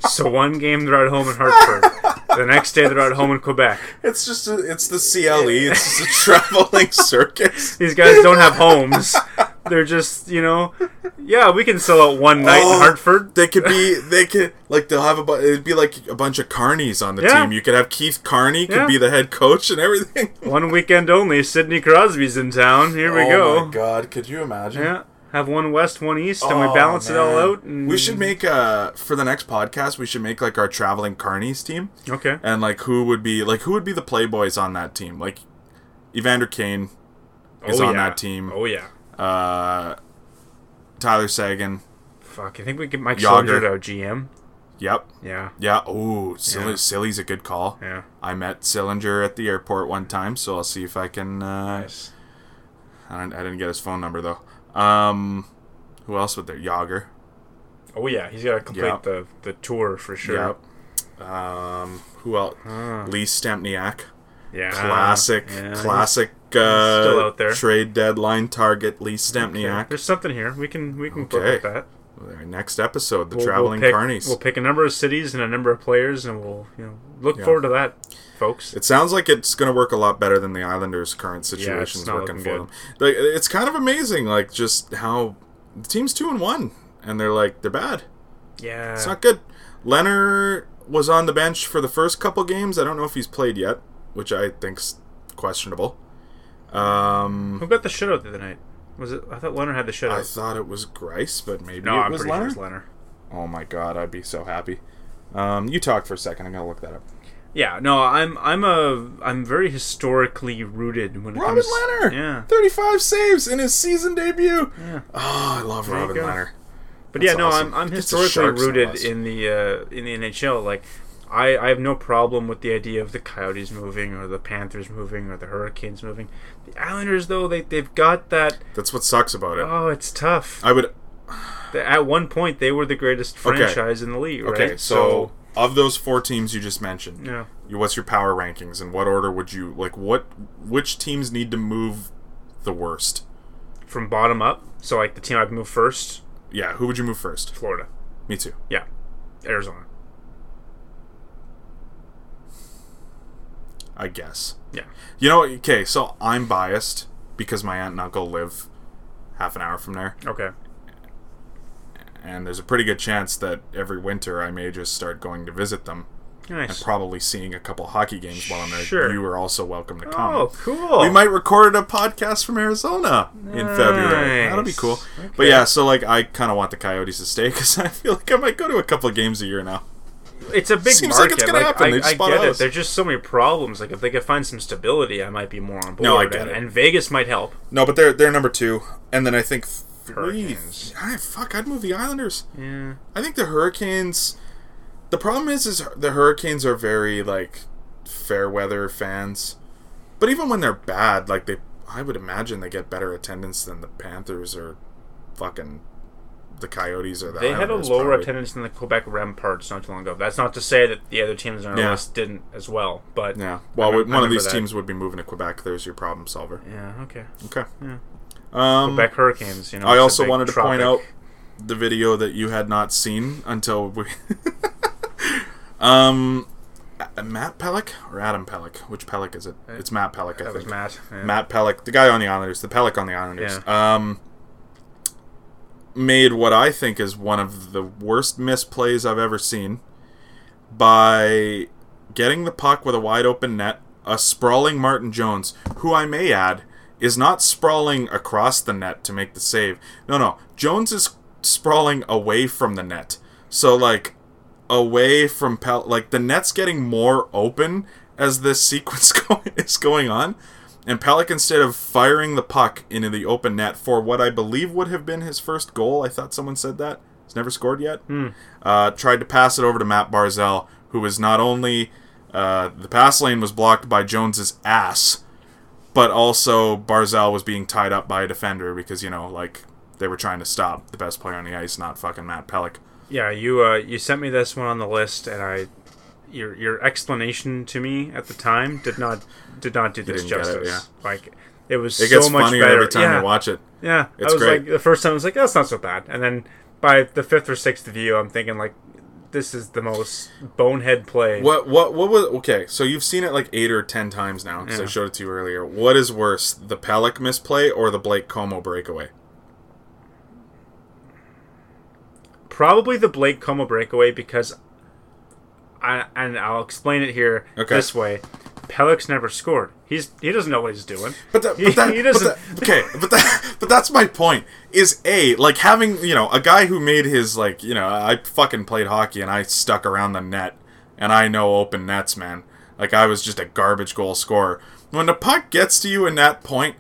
So one game they're at home in Hartford. The next day they're at home in Quebec. It's just a, it's the CLE. It's just a traveling <laughs> circus. These guys don't have homes. <laughs> They're just, you know, yeah, we can sell out one night Oh, in Hartford. They could be. They could like they'll have a. bu- It'd be like a bunch of carnies on the Yeah. team. You could have Keith Carney could Yeah. be the head coach and everything. <laughs> One weekend only. Sidney Crosby's in town. Here we oh go. my god! Could you imagine? Yeah, have one west, one east, and we Oh, balance it all out. And... We should make uh for the next podcast. We should make like our traveling carnies team, okay. and like who would be like who would be the playboys on that team? Like Evander Kane is oh, on yeah. that team. Oh yeah. Uh, Tyler Sagan. Fuck, I think we get Mike Jagr. Sillinger to GM. Yep. Yeah. Yeah. Oh, Silly, Yeah. Silly's a good call. Yeah. I met Sillinger at the airport one time, so I'll see if I can. Uh, Nice. I, don't, I didn't get his phone number though. Um, who else would there? Jagr. Oh yeah, he's got to complete Yeah. the the tour for sure. Yep. Um, who else? Ah. Lee Stempniak. Yeah. Classic, Yeah, classic. Uh, still out there. Trade deadline target. Lee Stempniak. okay. There's something here. We can we can Okay. with that. Our Next episode, the We'll- traveling we'll pick, carnies. We'll pick a number of cities and a number of players, and we'll you know look Yeah. forward to that, folks. It sounds like it's going to work a lot better than the Islanders' current it's situation's not working for good. them. Like, it's kind of amazing, like just how the team's two and one, and they're like they're bad. Yeah. It's not good. Lehner was on the bench for the first couple games. I don't know if he's played yet, which I think's questionable. Um, Who got the shutout the other night? Was it? I thought Lehner had the shutout. I thought it was Greiss, but maybe no, it I'm was pretty sure it Lehner. was Lehner. Oh my god, I'd be so happy. Um, you talk for a second. I'm gonna look that up. Yeah, no, I'm I'm a I'm very historically rooted when it Robin comes. Lehner, Yeah, 35 saves in his season debut. yeah. Oh, I love There Robin. Lehner. But That's yeah, no, awesome. I'm I'm historically rooted in the uh, in the NHL. Like, I I have no problem with the idea of the Coyotes moving or the Panthers moving or the Hurricanes moving. The Islanders, though, they they've got that. That's what sucks about it. Oh, it's tough. I would. At one point, they were the greatest Okay. franchise in the league. Okay, right? so of those four teams you just mentioned, yeah, what's your power rankings and what order would you like? What which teams need to move the worst? from bottom up. So like the team I'd move first, Yeah, who would you move first? Florida. Me too. Yeah, Arizona. I guess. Yeah. You know, okay, so I'm biased because my aunt and uncle live half an hour from there, Okay. and there's a pretty good chance that every winter I may just start going to visit them Nice. and probably seeing a couple hockey games while I'm there. Sure. You are also welcome to come. Oh, cool. We might record a podcast from Arizona in February. That'll be Nice. cool. But yeah, so like I kind of want the Coyotes to stay <laughs> because I feel like I might go to a couple of games a year now. It's a big Seems like market. it's gonna happen. I, They I get it. There's just so many problems. Like if they could find some stability, I might be more on board. No, I get and, it. and Vegas might help. No, but they're they're number two, and then I think three. I, fuck, I'd move the Islanders. Yeah. I think the Hurricanes. The problem is, is the Hurricanes are very like fair weather fans, but even when they're bad, like they, I would imagine they get better attendance than the Panthers or fucking the Coyotes or the. They had a lower probably. attendance than the Quebec Remparts not too long ago. That's not to say that the other teams on our Yeah. list didn't as well. But Yeah. Well, I rem- I one of these that. teams would be moving to Quebec. There's your problem solver. yeah, okay. Okay. Yeah. Um, Quebec Hurricanes. You know. I also wanted to point out the video that you had not seen until we. <laughs> um, Matt Pelech or Adam Pelech? Which Pelech is it? It's Matt Pelech. I That was think. Matt. yeah. Matt Pelech, the guy on the Islanders, the Pelech on the Islanders. Um, made what I think is one of the worst misplays I've ever seen by getting the puck with a wide open net, a sprawling Martin Jones, who I may add is not sprawling across the net to make the save. No, no. Jones is sprawling away from the net. So like away from Pel like the net's getting more open as this <laughs> sequence go- is going on. And Pelech, instead of firing the puck into the open net for what I believe would have been his first goal, I thought someone said that. He's never scored yet. Uh, tried to pass it over to Matt Barzal, who was not only uh, the pass lane was blocked by Jones's ass, but also Barzal was being tied up by a defender because you know, like they were trying to stop the best player on the ice, not fucking Matt Pelech. Yeah, you uh, you sent me this one on the list, and I your your explanation to me at the time did not did not do this justice. It, yeah. Like it was it so gets much funnier better. every time yeah. you watch it. Yeah, it's I was great. Like, the first time I was like, oh, that's not so bad, and then by the fifth or sixth view, I'm thinking like, this is the most bonehead play. What what what was okay? So you've seen it like eight or ten times now because yeah. I showed it to you earlier. What is worse, the Pelech misplay or the Blake Comeau breakaway? Probably the Blake Comeau breakaway because I and I'll explain it here Okay. this way. Pelech's never scored. He's he doesn't know what he's doing. But that, He- but that, he but doesn't- that- okay, but that, but that's my point. Is a like having you know a guy who made his like you know I fucking played hockey and I stuck around the net and I know open nets, man. Like I was just a garbage goal scorer. When the puck gets to you in that point,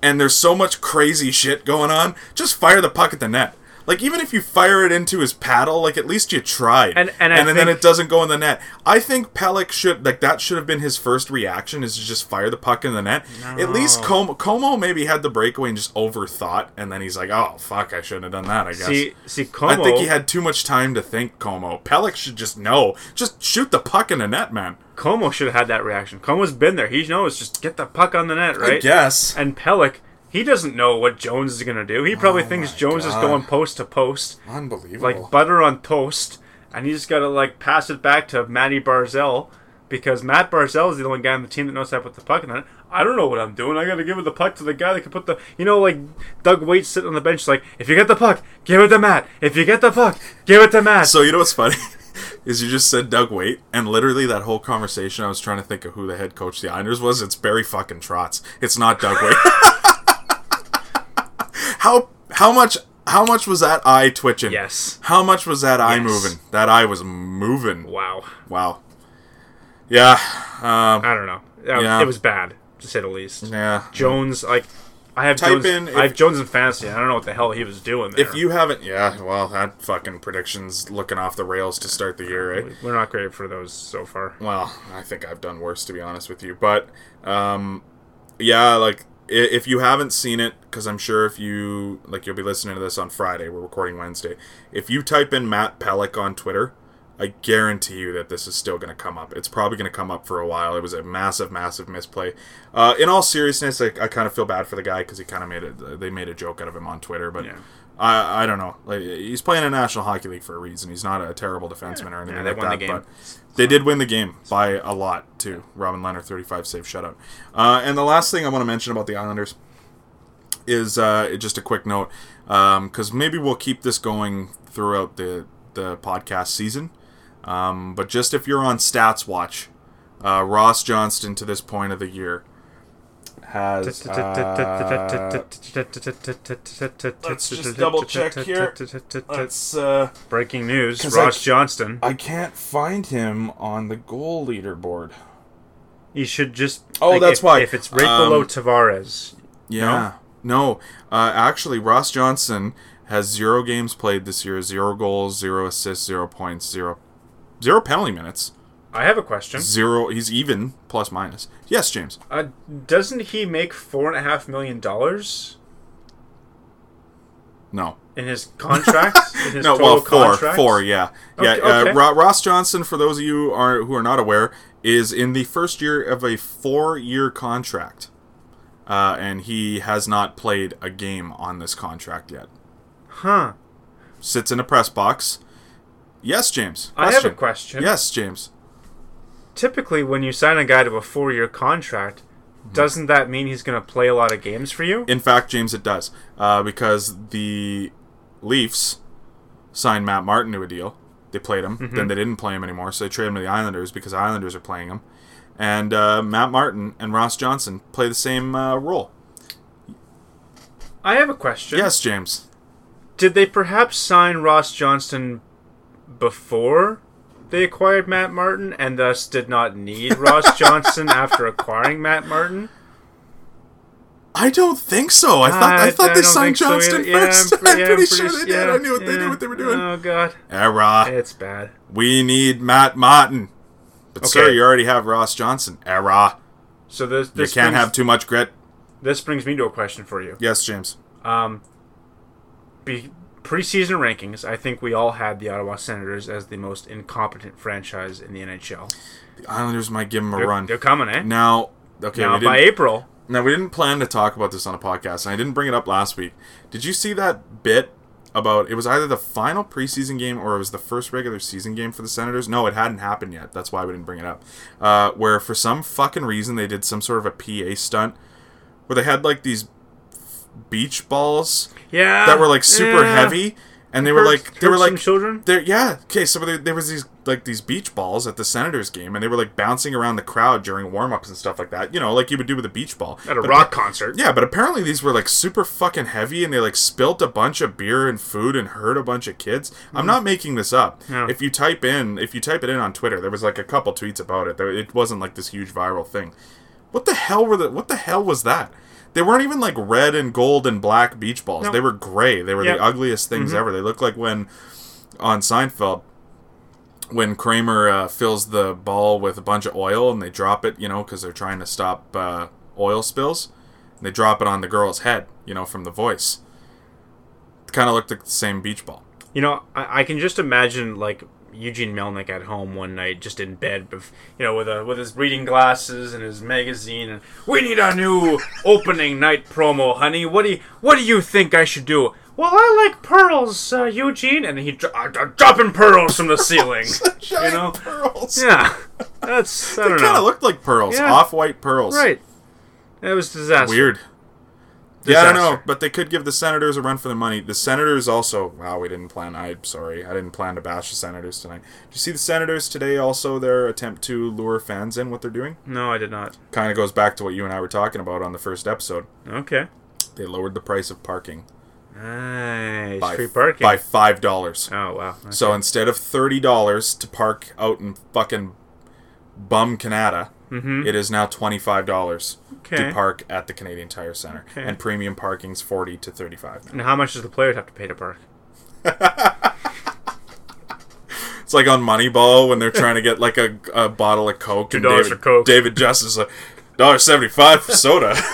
and there's so much crazy shit going on, just fire the puck at the net. Like even if you fire it into his paddle, like at least you tried, And- and I then it doesn't go in the net. I think Pelech should like that should have been his first reaction is to just fire the puck in the net. At least Comeau, Comeau maybe had the breakaway and just overthought, and then he's like, "Oh fuck, I shouldn't have done that." I guess. See see Comeau. I think he had too much time to think. Comeau Pelech should just know, just shoot the puck in the net, man. Comeau should have had that reaction. Comeau's been there. He knows just get the puck on the net, right? I guess. And Pelech, he doesn't know what Jones is gonna do. He probably Oh thinks my Jones is going post to post, Unbelievable. like butter on toast, and he just gotta like pass it back to Matty Barzal because Matt Barzal is the only guy on the team that knows how to put the puck in the net. I don't know what I'm doing. I gotta give it the puck to the guy that can put the, you know, like Doug Weight sitting on the bench, like if you get the puck, give it to Matt. If you get the puck, give it to Matt. So you know what's funny <laughs> is you just said Doug Weight, and literally that whole conversation, I was trying to think of who the head coach the Islanders was. It's Barry fucking Trotz. It's not Doug Weight. <laughs> <laughs> how how much how much was that eye twitching? yes. How much was that eye Yes. moving? That eye was moving. Wow. Wow. Yeah. Um, I don't know. Yeah. It was bad to say the least. yeah. Jones, like, I have Type Jones. in if- I have Jones in fantasy. I don't know what the hell he was doing there. If you haven't, yeah, well, that fucking prediction's looking off the rails to start the year, right? we're not great for those so far. Well, I think I've done worse to be honest with you, but um, yeah, like if you haven't seen it, because I'm sure if you like, you'll be listening to this on Friday. We're recording Wednesday. If you type in Matt Pelech on Twitter, I guarantee you that this is still going to come up. It's probably going to come up for a while. It was a massive, massive misplay. Uh, in all seriousness, I, I kind of feel bad for the guy because he kind of made it. They made a joke out of him on Twitter, but. Yeah. I, I don't know. Like he's playing in National Hockey League for a reason. He's not a terrible defenseman or anything Yeah, they like won the that. game. But they did win the game by a lot too. Robin Lehner, thirty-five save shutout. Uh, and the last thing I want to mention about the Islanders is uh, just a quick note because maybe we'll keep this going throughout the the podcast season. Um, but just if you're on Stats Watch, uh, Ross Johnston to this point of the year has. uh, let's just double check here. let's. Uh, Breaking news: Ross Johnston. I can't find him on the goal leaderboard. He should just. Oh, that's if, why. If it's right Um, below Tavares, Yeah. No. Uh, actually, Ross Johnston has zero games played this year, zero goals, zero assists, zero points, zero, zero penalty minutes, I have a question. zero. He's even plus minus. Yes, James. Uh, doesn't he make four and a half million dollars No. in his contract? <laughs> in his no. Well, four. contract? Four. Yeah. Yeah. Okay, Uh, okay. Ro- Ross Johnston, for those of you are who are not aware, is in the first year of a four-year contract, uh, and he has not played a game on this contract yet. Huh. Sits in a press box. Yes, James. I have a question. Yes, James. Typically, when you sign a guy to a four-year contract, doesn't that mean he's going to play a lot of games for you? In fact, James, it does. Uh, because the Leafs signed Matt Martin to a deal. They played him. Mm-hmm. Then they didn't play him anymore, so they traded him to the Islanders because the Islanders are playing him. And uh, Matt Martin and Ross Johnston play the same uh, role. I have a question. Yes, James. Did they perhaps sign Ross Johnston before they acquired Matt Martin and thus did not need Ross <laughs> Johnston after acquiring Matt Martin? I don't think so. I thought I, I- thought I they signed think so Johnston either. Yeah, first. I'm <laughs> pre- I'm yeah, pretty I'm sure pretty- they did. yeah, I knew what they knew what they were doing. Oh god, Era. it's bad. We need Matt Martin. But sir, you already have Ross Johnston. Era. So this You can't brings, have too much grit. this brings me to a question for you. Yes, James. Um, be, preseason rankings, I think we all had the Ottawa Senators as the most incompetent franchise in the NHL. The Islanders might give them a They're, run. they're coming, eh? Now, okay, now by April, now we didn't plan to talk about this on a podcast, and I didn't bring it up last week. Did you see that bit about it was either the final preseason game or it was the first regular season game for the Senators? No, it hadn't happened yet. That's why we didn't bring it up. Uh, where for some fucking reason they did some sort of a PA stunt where they had like these beach balls yeah, that were like super yeah. heavy and they were like they were like children? There, yeah. Okay, so there, there was these like these beach balls at the Senators game, and they were like bouncing around the crowd during warm ups and stuff like that. You know, like you would do with a beach ball At a But rock concert. Yeah, but apparently these were like super fucking heavy, and they like spilt a bunch of beer and food and hurt a bunch of kids. I'm mm. not making this up. No. If you type in, if you type it in on Twitter, there was like a couple tweets about it. It wasn't like this huge viral thing. What the hell were the? What the hell was that? They weren't even like red and gold and black beach balls. No. They were gray. They were Yep. the ugliest things ever. They looked like when on Seinfeld when Kramer uh, fills the ball with a bunch of oil and they drop it, you know, because they're trying to stop uh, oil spills. And they drop it on the girl's head, you know, from the voice. It kind of looked like the same beach ball. You know, I, I can just imagine like Eugene Melnyk at home one night, just in bed, bef- you know, with a with his reading glasses and his magazine, and we need a new opening night promo, honey. What do you What do you think I should do? Well, I like pearls, uh, Eugene, and he dro- uh, dropping pearls from the <laughs> ceiling. you know, pearls. yeah, that's I They kind of looked like pearls, Yeah. off-white pearls. right. It was disaster. Weird. Yeah, I don't know, but they could give the Senators a run for their money. The Senators also. Wow, we didn't plan. I'm sorry, I didn't plan to bash the Senators tonight. Did you see the Senators today? Also, their attempt to lure fans in. What they're doing No, I did not. kind of goes back to what you and I were talking about on the first episode. Okay. They lowered the price of parking Nice. by Free parking. by five dollars. oh wow. Okay. So instead of thirty dollars to park out in fucking bum Canada, it is now twenty five dollars Mm-hmm. Okay. to park at the Canadian Tire Center, Okay. and premium parking's forty to thirty five. And how much does the players have to pay to park? <laughs> It's like on Moneyball when they're trying to get like a, a bottle of Coke. and $2 David, for Coke. David Justice is like dollar seventy five for soda. <laughs>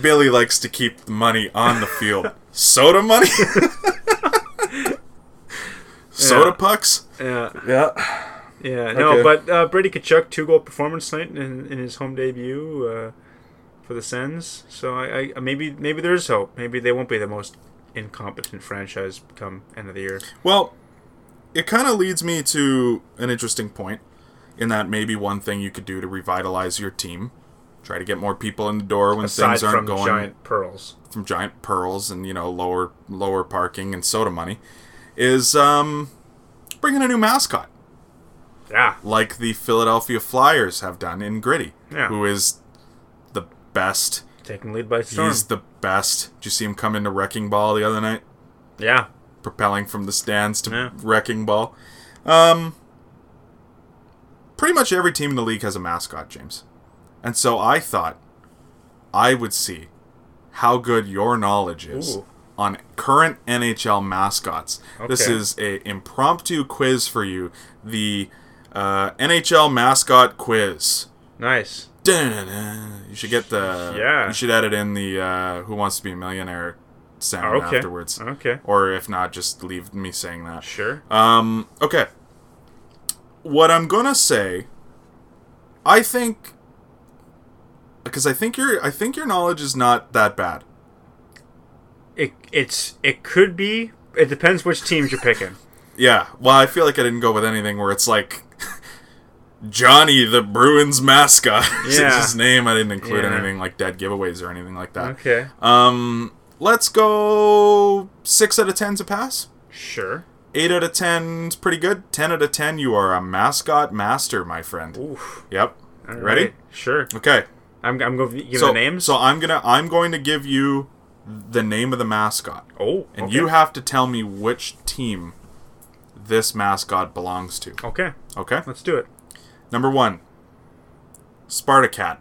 Billy likes to keep the money on the field. Soda money. <laughs> soda Yeah. pucks. Yeah. Yeah. Yeah, no, Okay. but uh, Brady Tkachuk two goal performance tonight in, in his home debut uh, for the Sens. So I, I maybe maybe there is hope. Maybe they won't be the most incompetent franchise come end of the year. Well, it kind of leads me to an interesting point in that maybe one thing you could do to revitalize your team, try to get more people in the door when Aside things aren't from going giant pearls. from giant pearls and you know lower lower parking and soda money, is um, bringing a new mascot Yeah, like the Philadelphia Flyers have done in Gritty, Yeah. who is the best. taking lead by storm. He's the best. Did you see him come into Wrecking Ball the other night? yeah, propelling from the stands to Yeah. wrecking ball. Um, pretty much every team in the league has a mascot, James. And so I thought I would see how good your knowledge is Ooh. on current NHL mascots. This is a impromptu quiz for you, the uh, NHL mascot quiz. nice. You should get the Yeah. You should edit in the uh, "Who Wants to Be a Millionaire" sound Oh, okay. afterwards. Okay, Or if not, just leave me saying that. sure. Um, okay. What I'm gonna say, I think, because I think your I think your knowledge is not that bad. It it's it could be. It depends which teams you're picking. Yeah. Well, I feel like I didn't go with anything where it's like <laughs> Johnny the Bruins mascot. <laughs> is Yeah. his name. I didn't include Yeah. anything like dead giveaways or anything like that. Okay, Um, let's go six out of ten to pass. sure. Eight out of ten's pretty good. Ten out of ten, you are a mascot master, my friend. Oof. Yep. All Ready? right, Sure. Okay. I'm I'm going to give so, the names. So I'm gonna I'm going to give you the name of the mascot, oh, and okay. you have to tell me which team this mascot belongs to. Okay, Okay. let's do it. Number one, Spartacat.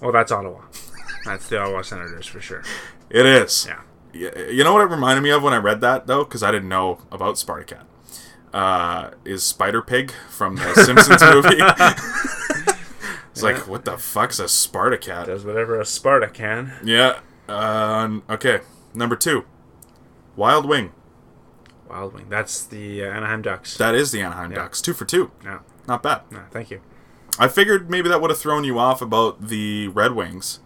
Well, that's Ottawa. That's the Ottawa Senators for sure. It is. Yeah. You know what it reminded me of when I read that though, because I didn't know about Spartacat. Uh, is Spider Pig from the <laughs> Simpsons movie? <laughs> it's like, what the fuck's a Spartacat? Does whatever a Sparta can. Yeah. Uh, okay. Number two, Wild Wing. Wild Wing. That's the uh, Anaheim Ducks. That is the Anaheim Yeah. Ducks. Two for two. no, Not bad. no, thank you. I figured maybe that would have thrown you off about the Red Wings,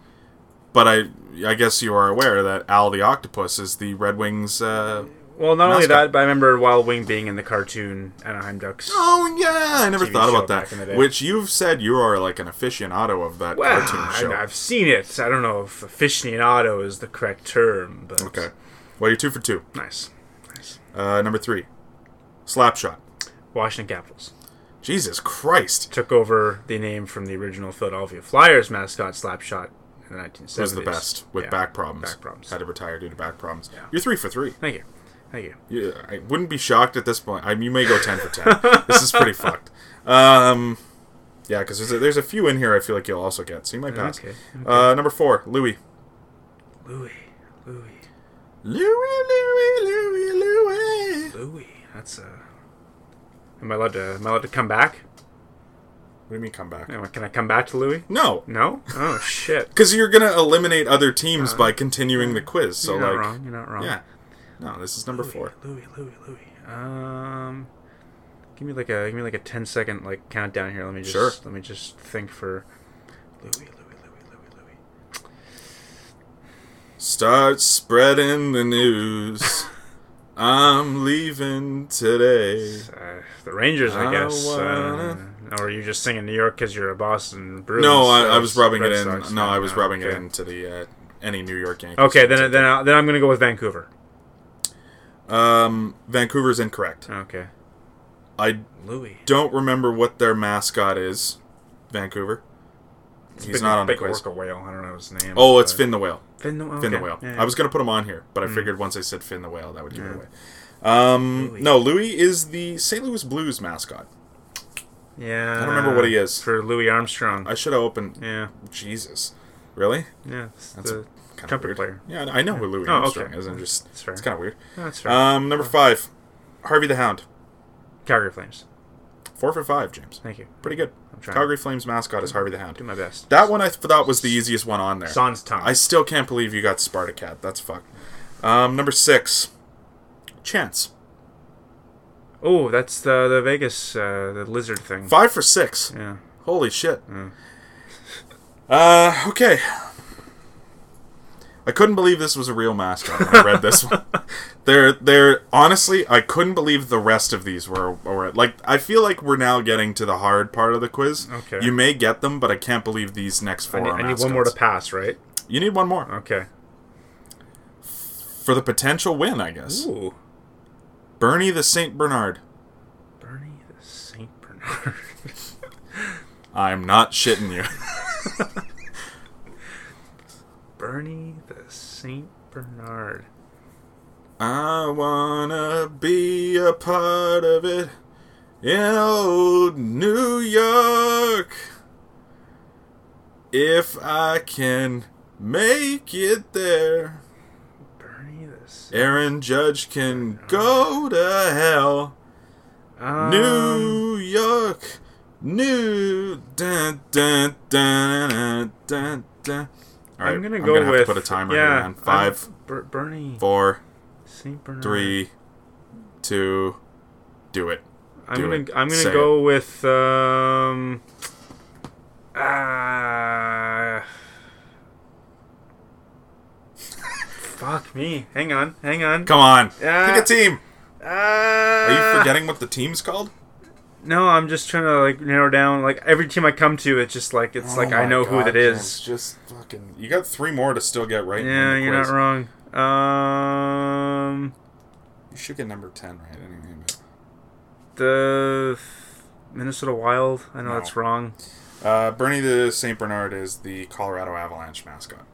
but I I guess you are aware that Al the Octopus is the Red Wings. Uh... Well, not only that, but I remember Wild Wing being in the cartoon Anaheim Ducks. Oh yeah, I never TV thought about back in the that. Which you've said you are like an aficionado of that well, cartoon show. I, I've seen it. I don't know if aficionado is the correct term, but Okay. Well, you're two for two. Nice. Uh, number three, Slapshot. Washington Capitals Jesus Christ. took over the name from the original Philadelphia Flyers mascot Slapshot in the 1970s. Was the best with Yeah, back problems. Back problems. Had to retire due to back problems. Yeah. You're three for three. Thank you. Thank you. Yeah, I wouldn't be shocked at this point. I mean, you may go ten for ten. <laughs> this is pretty fucked. Um, yeah, because there's a, there's a few in here I feel like you'll also get, so you might pass. Okay. okay. Uh, number four, Louis. Louis. Louis. Louis, Louis, Louis, Louis. Louis. That's a. Am I allowed to? Am I allowed to come back? What do you mean come back? Can I come back to Louis? No, No. Oh <laughs> shit. because you're gonna eliminate other teams by continuing the quiz. So You're not like, wrong. You're not wrong. yeah, no, this is number Louis, four. Louis. Louis. Louis. Um. Give me like a give me like a 10 second like countdown here. Let me just Sure. let me just think for. Louis. Louis. Louis. Start spreading the news. <laughs> I'm leaving today. Uh, the Rangers, I I guess. wanna- Uh, or are you just singing New York because you're a Boston Bruins? No, I, I uh, was rubbing it in. Sox no. I was No, rubbing it into the uh, any New York Yankees. Okay, fans. then then I, then I'm gonna go with Vancouver. um, Vancouver's incorrect. Okay, I Louis. don't remember what their mascot is. Vancouver. He's Big- not on the big quiz. orca whale. I don't know his name. Oh, it's Finn the Whale. Finn the, okay. Finn the Whale. Yeah, Hmm. I was gonna put him on here, but I figured once I said Finn the Whale, that would give it away. Um, Louis. no, Louis is the St. Louis Blues mascot. Yeah. I don't remember what he is. for Louis Armstrong. I should have opened. yeah, Jesus, really? yeah. That's the Kind of trumpet player. Yeah, I know who Louis Oh, Armstrong okay. is. I'm just it's kind of weird. Oh, that's fair. Um, number five, Harvey the Hound. Calgary Flames. Four for five, James. Thank you. Pretty good. Calgary Flames mascot is Harvey the Hound. Do my best. That one I thought was the easiest one on there. Sans tongue. I still can't believe you got Spartacat. That's fucked. Um, number six, Chance. oh, that's the the Vegas uh, the lizard thing. Five for six. Yeah. Holy shit. Mm. Uh, okay. I couldn't believe this was a real mascot when I read this <laughs> one. They're, they're honestly, I couldn't believe the rest of these were, were like. I feel like we're now getting to the hard part of the quiz. Okay. You may get them, but I can't believe these next four I need, I need one more to pass, right? You need one more Okay. for the potential win, I guess. Ooh. Bernie the Saint Bernard. Bernie the Saint Bernard. <laughs> I'm not shitting you. <laughs> Bernie the Saint Bernard. I wanna be a part of it in old New York. If I can make it there, Bernie Saint. Aaron Judge can go to hell. Um, New York, New. Dun, dun, dun, dun, dun, dun. All right, I'm gonna I'm go gonna have with to put a timer yeah, here, man. Five, Bernie four, Saint Bernard. three, two, do it. I'm do gonna it. I'm gonna Say go with um. Ah. fuck me. Hang on. Hang on. Come on, Ah. pick a team. Uh, Are you forgetting what the team's called? No, I'm just trying to like narrow down. Like every team I come to, it's just like it's like Oh I know who God, it James. Just fucking. You got three more to still get right. Yeah, you're quiz. not wrong. Um, You should get number ten right anyway. But. the Minnesota Wild. I know No. that's wrong. Uh, Bernie the Saint Bernard is the Colorado Avalanche mascot.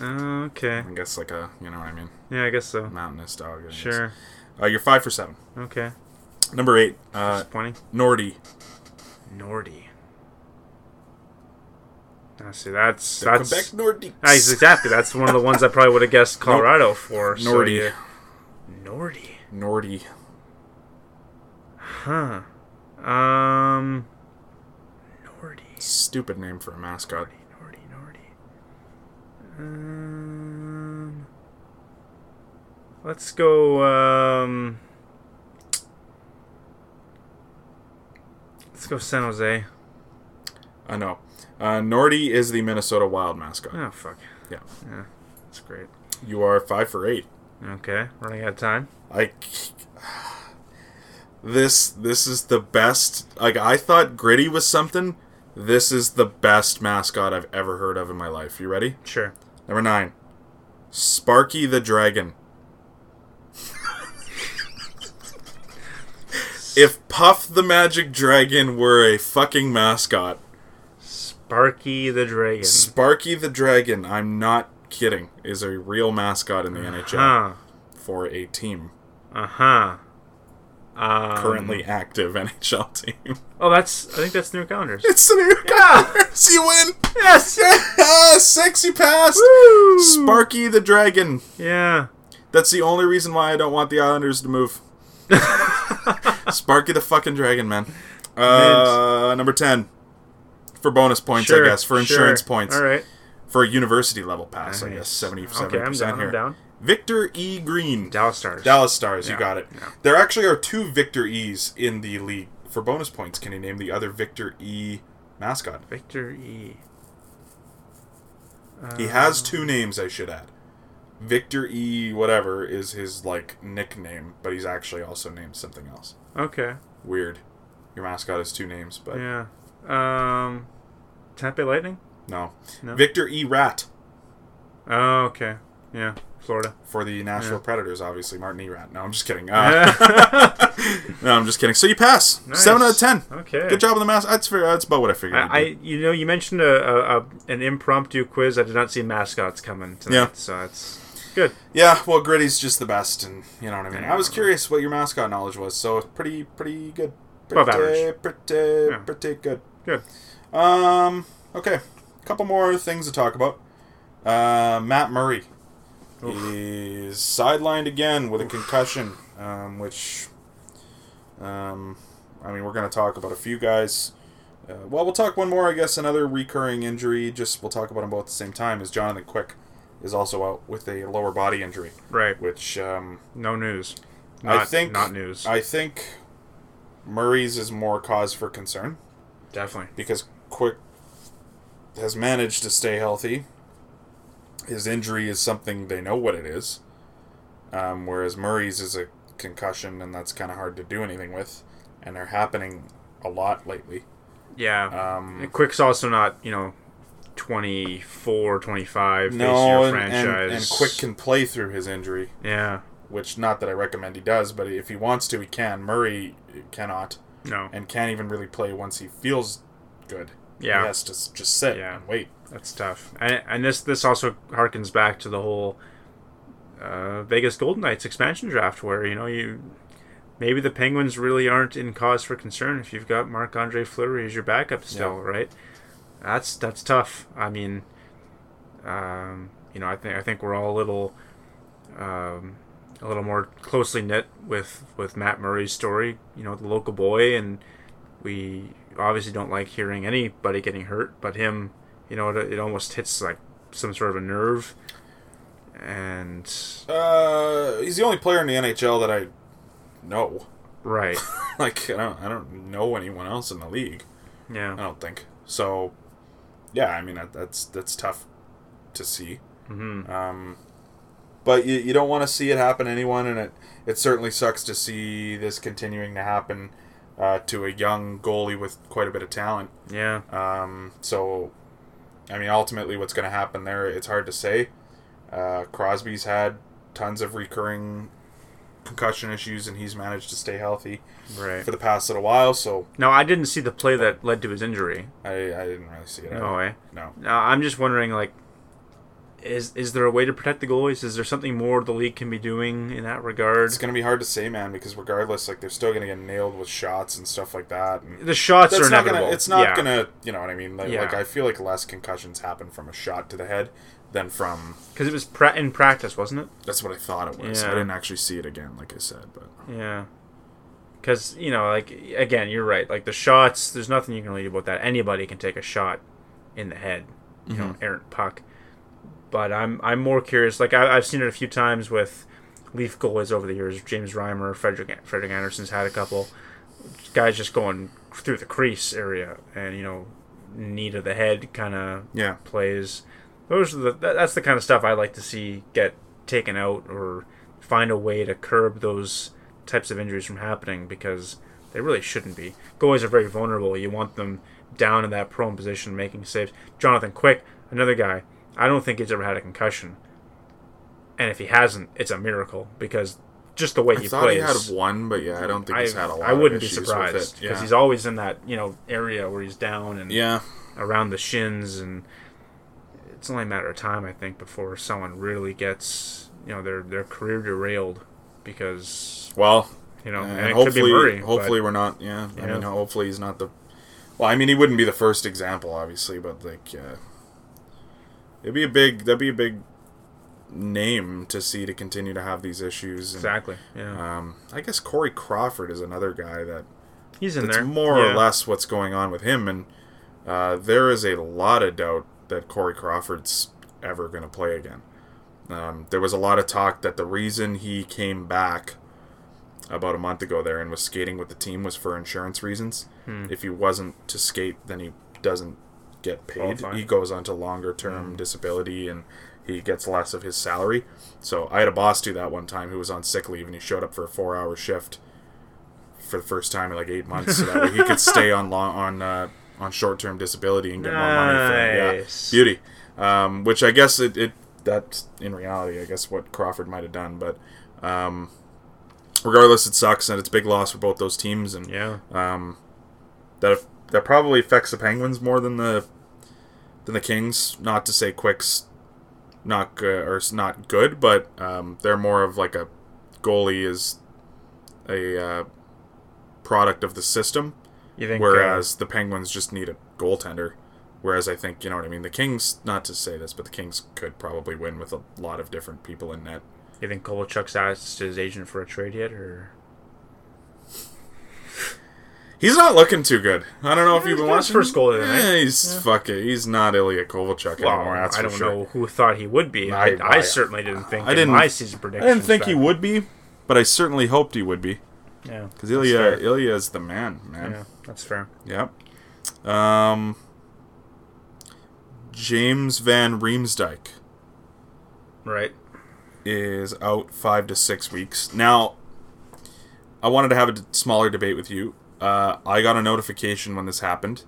Uh, okay. I guess like a you know what I mean Yeah, I guess so. mountainous dog. I. Sure. Uh, you're five for seven. Okay. Number eight, uh, Disappointing. Nordy. Nordy. I see. That's The that's Quebec Nordiques. Exactly. That's one of the ones I probably would have guessed Colorado for. so Nordy. yeah. Nordy. Nordy. Huh. Um. Nordy. Stupid name for a mascot. Nordy. Nordy. Um. Let's go. Um. Let's go San Jose. I know. Uh, Nordy is the Minnesota Wild mascot. Oh fuck. Yeah. Yeah. That's great. You are five for eight. Okay, running out of time. I. <sighs> This this is the best. Like I thought, gritty was something. This is the best mascot I've ever heard of in my life. You ready? Sure. Number nine, Sparky the Dragon. <laughs> if Puff the Magic Dragon were a fucking mascot, Sparky the Dragon. Sparky the Dragon, I'm not kidding, is a real mascot in the NHL Huh. for a team. Uh huh. Um, Currently active <laughs> NHL team. Oh, that's. I think that's the New Calendars. It's the New York Islanders. You win. yes. Yeah, sexy pass. Woo! Sparky the Dragon. Yeah. That's the only reason why I don't want the Islanders to move. <laughs> Sparky the fucking Dragon, man. Uh, number 10. For bonus points, Sure. I guess. For insurance sure. points. All right. For a university level pass, I guess. 77% Okay, I'm down. here. I'm down. Victor E. Green. Dallas Stars. Dallas Stars, you got it. yeah. There actually are two Victor E's in the league. For bonus points, can you name the other Victor E. mascot? Victor E. He has two names, I should add. Victor E. whatever is his like nickname, but he's actually also named something else. Okay. Weird. Your mascot has two names, but Yeah. Um. Tampa Lightning. no. No. Victor E. Rat Oh, okay. Yeah. Florida. for the Nashville Yeah. Predators, obviously. Martin E. Rat. No, I'm just kidding. Uh, <laughs> no, I'm just kidding. So you pass. Nice. Seven out of ten. Okay. Good job on the mask. That's fair. That's about what I figured. I, I, you know, you mentioned a, a, a an impromptu quiz. I did not see mascots coming tonight, Yeah. so it's good. yeah. Well, Gritty's just the best, and you know what I mean. Yeah. I was curious what your mascot knowledge was, so pretty, pretty good. Above Pretty, average. pretty, Yeah. pretty good. Good. Um. Okay. a Couple more things to talk about. Uh, Matt Murray is sidelined again with a concussion, um, which, um, I mean, we're going to talk about a few guys. Uh, well, we'll talk one more, I guess. Another recurring injury. Just we'll talk about them both at the same time. Is Jonathan Quick is also out with a lower body injury, Right. which um, No news. I think not news. I think Murray's is more cause for concern Definitely. because Quick has managed to stay healthy. His injury is something they know what it is, um, whereas Murray's is a concussion, and that's kind of hard to do anything with, and they're happening a lot lately. Yeah. Um, And Quick's also not, you know, 24, 25, face no, your and, and, franchise. and Quick can play through his injury, Yeah. which not that I recommend he does, but if he wants to, he can. Murray cannot, No. and can't even really play once he feels good. Yeah. has to just sit Yeah. and wait. That's tough. And, and this this also harkens back to the whole uh, Vegas Golden Knights expansion draft, where you know you maybe the Penguins really aren't in cause for concern if you've got Marc Andre Fleury as your backup still, Yeah. right? That's that's tough. I mean, um, you know, I think I think we're all a little um, a little more closely knit with with Matt Murray's story. You know, the local boy, and we obviously don't like hearing anybody getting hurt, but him, you know, it, it almost hits like some sort of a nerve. And Uh, he's the only player in the NHL that I know. right, <laughs> like I don't I don't know anyone else in the league. Yeah. I don't think so. Yeah, I mean that, that's that's tough to see. hmm Um, but you, you don't want to see it happen to anyone, and it it certainly sucks to see this continuing to happen uh, to a young goalie with quite a bit of talent. yeah, Um, so, I mean, ultimately, what's going to happen there? It's hard to say. Uh, Crosby's had tons of recurring concussion issues, and he's managed to stay healthy right. for the past little while. So No, I didn't see the play that led to his injury. I, I didn't really see it. No way. No. No, I'm just wondering, like, is is there a way to protect the goalies? Is there something more the league can be doing in that regard? It's going to be hard to say, man, because regardless, like they're still going to get nailed with shots and stuff like that. And The shots are not inevitable. gonna. It's not yeah. gonna. You know what I mean? Like, Yeah. like I feel like less concussions happen from a shot to the head than from. because it was pra- in practice, wasn't it? That's what I thought it was. I didn't actually see it again, like I said, but Yeah. Because you know, like again, you're right. Like the shots, there's nothing you can really do about that. Anybody can take a shot in the head, you know, mm-hmm. errant puck. But I'm I'm more curious. Like I, I've seen it a few times with Leaf goalies over the years. James Reimer, Frederik Frederik Andersen's had a couple guys just going through the crease area, and you know, knee to the head kind of yeah. plays. Those are the that, that's the kind of stuff I like to see get taken out or find a way to curb those types of injuries from happening because they really shouldn't be. Goalies are very vulnerable. You want them down in that prone position making saves. Jonathan Quick, another guy. I don't think he's ever had a concussion. And if he hasn't, it's a miracle because just the way I he thought plays. he had one, but yeah, I don't think I, he's had a lot. I wouldn't be surprised because Yeah. he's always in that you know area where he's down and yeah, around the shins, and it's only a matter of time, I think, before someone really gets you know their their career derailed because well, you know, and and it could be hopefully, Murray. hopefully but, we're not. Yeah, I Yeah. mean, hopefully he's not the. Well, I mean, he wouldn't be the first example, obviously, but like, uh, it'd be a big. That'd be a big name to see to continue to have these issues. And, exactly. Yeah, Um, I guess Corey Crawford is another guy that he's in there more yeah. or less what's going on with him, and uh, there is a lot of doubt that Corey Crawford's ever going to play again. Um, there was a lot of talk that the reason he came back about a month ago there and was skating with the team was for insurance reasons. Hmm. If he wasn't to skate, then he doesn't get paid. He goes on to longer term disability and he gets less of his salary. So I had a boss do that one time who was on sick leave and he showed up for a four hour shift for the first time in like eight months, so that way he could <laughs> stay on long on uh, on short term disability and get more money for. Yeah, beauty. Um, which I guess it, it that's in reality, I guess what Crawford might have done, but um, regardless, it sucks and it's a big loss for both those teams, and Yeah, um, that that probably affects the Penguins more than the than the Kings. Not to say Quick's not good or not good, but um, they're more of like a goalie is a uh, product of the system, you think? uh, whereas the Penguins just need a goaltender. Whereas I think you know what I mean. The Kings, not to say this, but the Kings could probably win with a lot of different people in net. you think Kovalchuk's asked his agent for a trade yet, or He's not looking too good. I don't know if you've been he's got his watching. first goal of the night. Yeah, he's fuck it. He's not Ilya Kovalchuk well, anymore. That's I don't sure. know who thought he would be. I, I- I, certainly didn't think. I didn't- my season predictions. I didn't think he would be, but I certainly hoped he would be Yeah, because Ilya fair. Ilya is the man, man. Yeah, that's fair. Yep. Um, James Van Riemsdyk Right. is out five to six weeks. Now, I wanted to have a d- smaller debate with you. Uh, I got a notification when this happened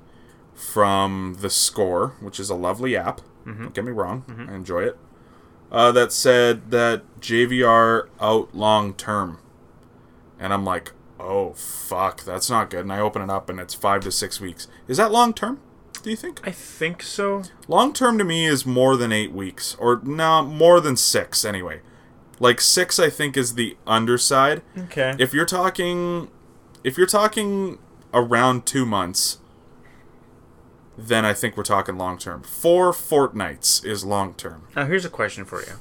from the Score, which is a lovely app. Don't get me wrong, I enjoy it. Uh, that said that JVR out long term, and I'm like, oh fuck, that's not good. And I open it up, and it's five to six weeks. Is that long term? Do you think? I think so. Long term to me is more than eight weeks, or no, more than six anyway. Like six, I think is the underside. Okay. If you're talking, if you're talking around two months, then I think we're talking long term. Four fortnights is long term. now here's a question for you.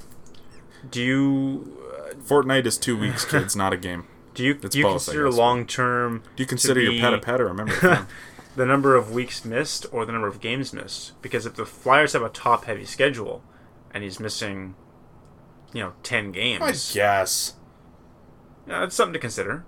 Do you uh, Fortnite is two weeks, kids, not a game. <laughs> do you It's do you both, consider long term? Do you consider your pet a pet or a member? <laughs> the number of weeks missed or the number of games missed? Because if the Flyers have a top heavy schedule, and he's missing, you know, ten games, I guess. yeah, that's something to consider.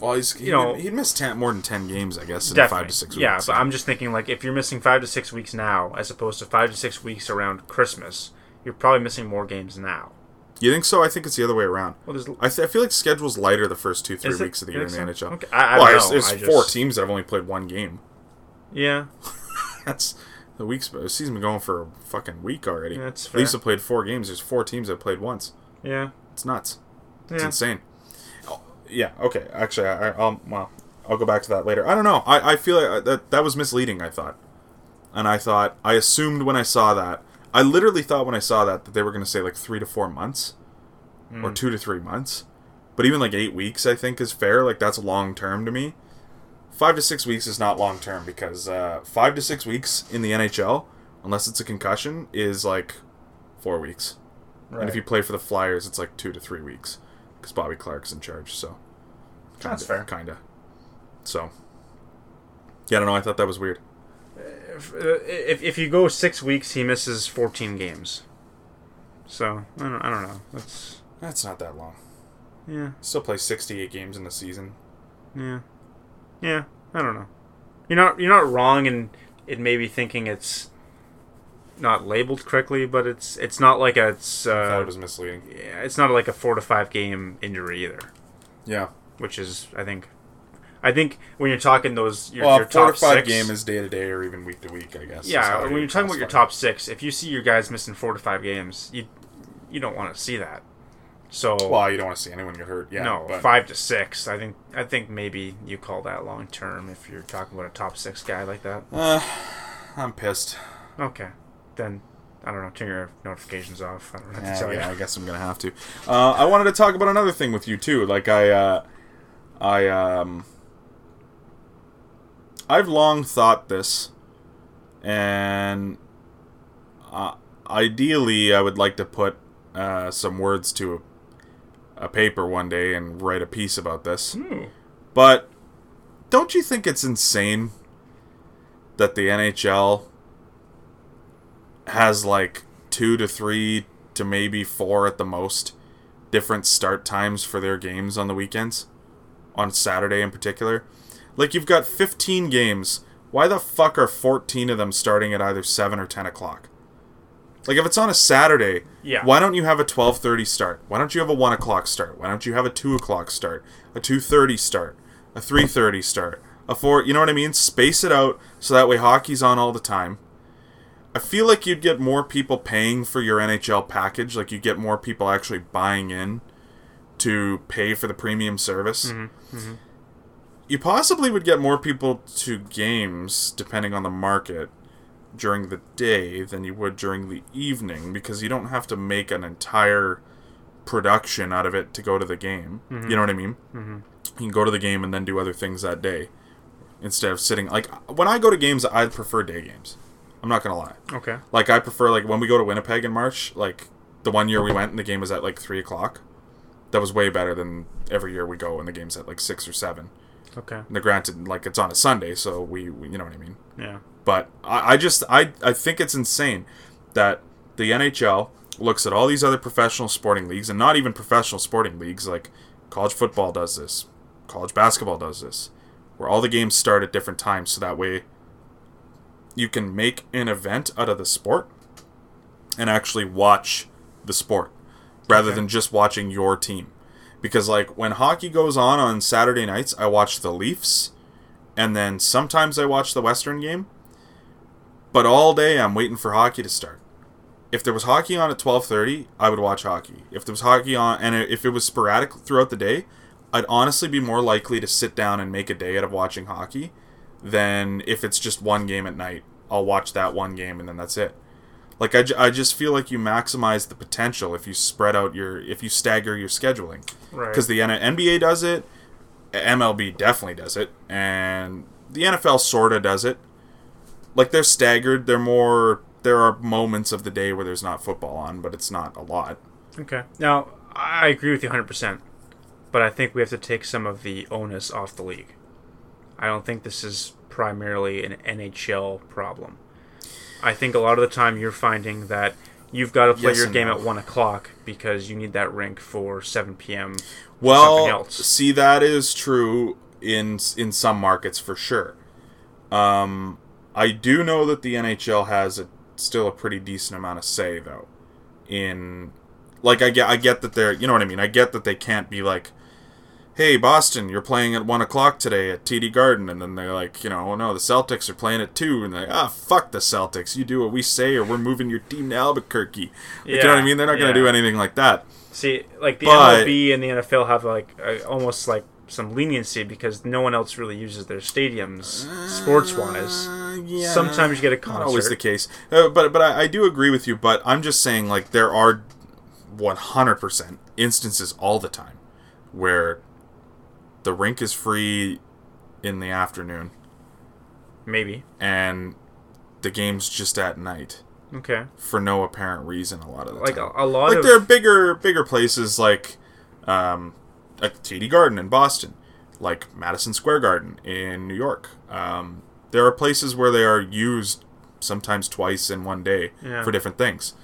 Well, he's he, You know- he missed ten, more than ten games, I guess, in Definitely. five to six weeks. yeah, weeks. but I'm just thinking like if you're missing five to six weeks now, as opposed to five to six weeks around Christmas, you're probably missing more games now. You think so? I think it's the other way around. Well, there's I, th- I feel like the schedule's lighter the first two, three Is it? weeks of the year in the so? NHL. Okay, I- I well, there's, there's I four teams that have only played one game. yeah, <laughs> That's the week's the season been going for a fucking week already. Yeah, that's fair. have played four games. There's four teams that played once. yeah, It's nuts. It's yeah. insane. Yeah. Okay. Actually, I, I, I'll well, I'll go back to that later. I don't know. I, I feel like uh, that that was misleading. I thought, and I thought I assumed when I saw that. I literally thought when I saw that that they were going to say like three to four months, Hmm. or two to three months. But even like eight weeks, I think is fair. Like that's long term to me. Five to six weeks is not long term because uh, five to six weeks in the NHL, unless it's a concussion, is like four weeks. And if you play for the Flyers, it's like two to three weeks because Bobby Clarke's in charge. So That's fair. Kinda. So yeah, I don't know. I thought that was weird. If, uh, if if you go six weeks, he misses 14 games. So I don't, I don't know. That's That's not that long. yeah, Still play sixty-eight games in the season. yeah, yeah. I don't know. You're not you're not wrong in it maybe thinking it's not labeled correctly, but it's it's not like a it's I thought uh, it was misleading. yeah, it's not like a four to five game injury either, Yeah. which is I think I think when you're talking those your, Well, your four top to five six, game is day to day or even week to week. I guess. Yeah, when you you're talking about your top six, if you see your guys missing four to five games, you you don't want to see that. So Well, you don't want to see anyone get hurt. Yeah. no, but, five to six. I think I think maybe you call that long term if you're talking about a top six guy like that. Uh, I'm pissed. Okay, then I don't know. Turn your notifications off. I don't know Yeah, yeah. I guess I'm gonna have to. Uh, I wanted to talk about another thing with you too. Like I, uh, I, um, I've long thought this, and uh, ideally, I would like to put uh, some words to a, a paper one day and write a piece about this. Hmm. But don't you think it's insane that the NHL has like two to three to maybe four at the most different start times for their games on the weekends? On Saturday in particular? Like you've got 15 games. Why the fuck are 14 of them starting at either 7 or 10 o'clock? Like if it's on a Saturday, Yeah. why don't you have a 12:30 start? Why don't you have a 1 o'clock start? Why don't you have a 2 o'clock start? A 2:30 start? A 3:30 start? A 4? You know what I mean? Space it out so that way hockey's on all the time. I feel like you'd get more people paying for your NHL package. Like you get more people actually buying in to pay for the premium service. Mm-hmm, mm-hmm. You possibly would get more people to games, depending on the market, during the day than you would during the evening because you don't have to make an entire production out of it to go to the game. Mm-hmm. You know what I mean? Mm-hmm. You can go to the game and then do other things that day instead of sitting. Like when I go to games, I prefer day games. I'm not gonna lie. Okay. Like I prefer like when we go to Winnipeg in March. Like the one year we went and the game was at like three o'clock. That was way better than every year we go and the game's at like six or seven. Okay. Now, granted, like it's on a Sunday, so we, we you know what I mean. Yeah. But I, I just I I think it's insane that the NHL looks at all these other professional sporting leagues and not even professional sporting leagues like college football does this, college basketball does this, where all the games start at different times so that way you can make an event out of the sport and actually watch the sport rather Okay. than just watching your team. Because like when hockey goes on on Saturday nights, I watch the Leafs and then sometimes I watch the Western game. But all day I'm waiting for hockey to start. If there was hockey on at 12:30, I would watch hockey. If there was hockey on and if it was sporadic throughout the day, I'd honestly be more likely to sit down and make a day out of watching hockey than if it's just one game at night. I'll watch that one game and then that's it. Like I, I just feel like you maximize the potential if you spread out your if you stagger your scheduling. Right. Because the N- NBA does it, MLB definitely does it, and the NFL sorta does it. Like they're staggered. They're more. There are moments of the day where there's not football on, but it's not a lot. Okay. Now, I agree with you 100%, but I think we have to take some of the onus off the league. I don't think this is primarily an NHL problem. I think a lot of the time you're finding that you've got to play Yes your game no. at 1 o'clock because you need that rink for 7 p.m. Well, else. see that is true in in some markets for sure. Um, I do know that the NHL has a, still a pretty decent amount of say though. In like I get I get that they're you know what I mean. I get that they can't be like, hey Boston, you're playing at one o'clock today at TD Garden, and then they're like, you know, oh no, the Celtics are playing at two, and they're like, ah fuck the Celtics, you do what we say, or we're moving your team to Albuquerque. Like, you know what I mean? They're not gonna yeah. do anything like that. See, like the But- MLB and the NFL have like a, almost like some leniency because no one else really uses their stadiums sports wise. Uh, yeah, Sometimes you get a Not always the case, uh, but but I, I do agree with you. But I'm just saying, like there are 100% instances all the time where the rink is free in the afternoon Maybe. and the game's just at night Okay. for no apparent reason. A lot of the Like time. a, a lot like of there are bigger bigger places like um, like TD Garden in Boston, like Madison Square Garden in New York. Um, there are places where they are used sometimes twice in one day Yeah. for different things.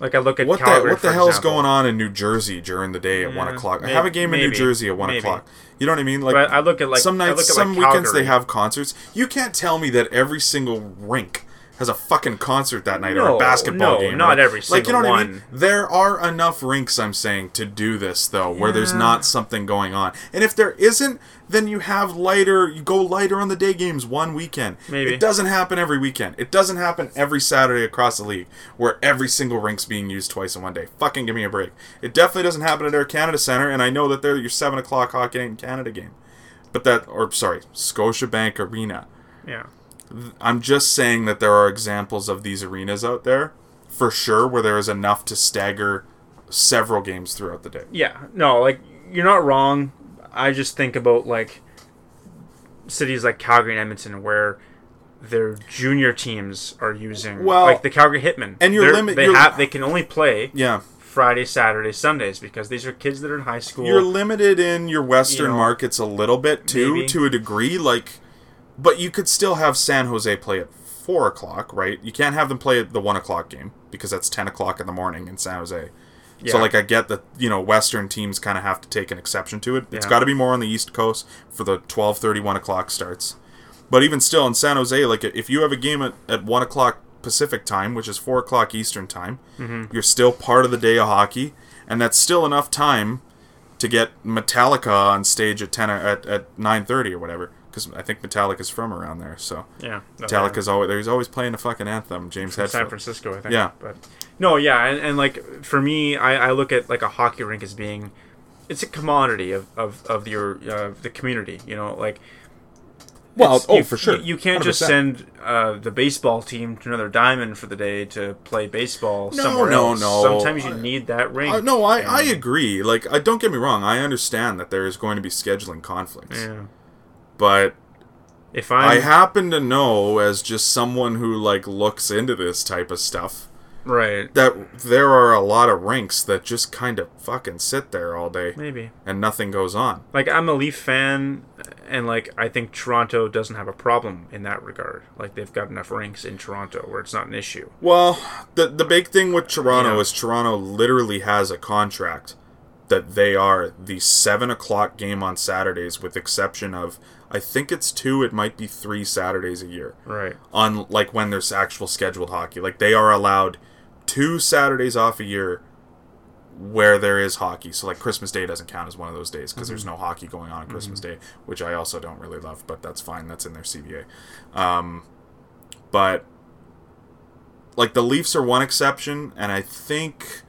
Like I look at What the Calgary, what the hell's example. going on in New Jersey during the day at one Yeah, o'clock? I have a game in New Jersey at one maybe. o'clock. You know what I mean? Like But I look at, like- some I nights, look at, some like, weekends they have concerts. You can't tell me that every single rink has a fucking concert that night or a basketball no, game. not whatever. every Like you know single what I mean? one. There are enough rinks, I'm saying, to do this though, where there's not something going on. And if there isn't, then you have lighter. You go lighter on the day games one weekend. Maybe. it doesn't happen every weekend. It doesn't happen every Saturday across the league where every single rink's being used twice in one day. Fucking give me a break. It definitely doesn't happen at Air Canada Center, and I know that they're your seven o'clock Hockey Night in Canada game. But that, or sorry, Scotiabank Arena. Yeah. I'm just saying that there are examples of these arenas out there, for sure, where there is enough to stagger several games throughout the day. Yeah, no, like you're not wrong. I just think about like cities like Calgary and Edmonton where their junior teams are using Well, like the Calgary Hitmen. and you're They're- limit- They you're- have they can only play Yeah, Friday, Saturday, Sundays because these are kids that are in high school. you're limited in your Western You know, markets a little bit too, maybe. to a degree. Like, but you could still have San Jose play at four o'clock, right? You can't have them play at the one o'clock game because that's ten o'clock in the morning in San Jose. So like I get that you know Western teams kind of have to take an exception to it. It's Yeah. got to be more on the East Coast for the 12, 1 o'clock starts. But even still in San Jose, like if you have a game at, at one o'clock Pacific time, which is four o'clock Eastern time, Mm-hmm. you're still part of the day of hockey, and that's still enough time to get Metallica on stage at ten at at nine thirty or whatever. Because I think Metallica's from around there, so yeah, no, Metallica's always there's always playing a fucking anthem. James San Francisco, I think. Yeah. but no, yeah, and, and like for me, I, I look at like a hockey rink as being it's a commodity of of, of your uh, the community. You know, like Well, oh you- for sure, You, can't just 100%. send uh, the baseball team to another diamond for the day to play baseball No, somewhere no, else. no. Sometimes you I- need that ring. No, I, I agree. Like, I don't get me wrong. I understand that there is going to be scheduling conflicts, Yeah. But If I'm I happen to know, as just someone who like looks into this type of stuff, right, that there are a lot of rinks that just kind of fucking sit there all day maybe and nothing goes on. like I'm a Leaf fan, and like I think Toronto doesn't have a problem in that regard. Like they've got enough rinks in Toronto where it's not an issue. Well, the the big thing with Toronto Yeah. is Toronto literally has a contract that they are the seven o'clock game on Saturdays, with exception of I think it's two, it might be three Saturdays a year. Right. on like when there's actual scheduled hockey. Like they are allowed two Saturdays off a year where there is hockey. So like Christmas Day doesn't count as one of those days because there's no hockey going on on Christmas Day, which I also don't really love, but that's fine. That's in their CBA. Um, but like the Leafs are one exception, and I think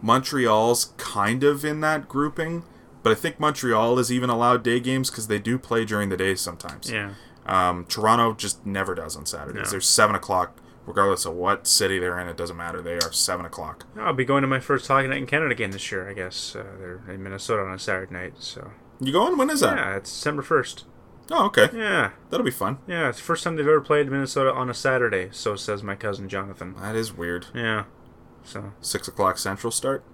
Montreal's kind of in that grouping. But I think Montreal is even allowed day games because they do play during the day sometimes. Yeah. Um, Toronto just never does on Saturdays. No. They're seven o'clock, regardless of what city they're in. It doesn't matter. They are seven o'clock. I'll be going to my first hockey night in Canada again this year. I guess uh, they're in Minnesota on a Saturday night. So You going? When is that? yeah, it's December first. Oh, okay. Yeah. That'll be fun. Yeah, it's the first time they've ever played Minnesota on a Saturday, so says my cousin Jonathan. That is weird. Yeah. So, Six o'clock Central start.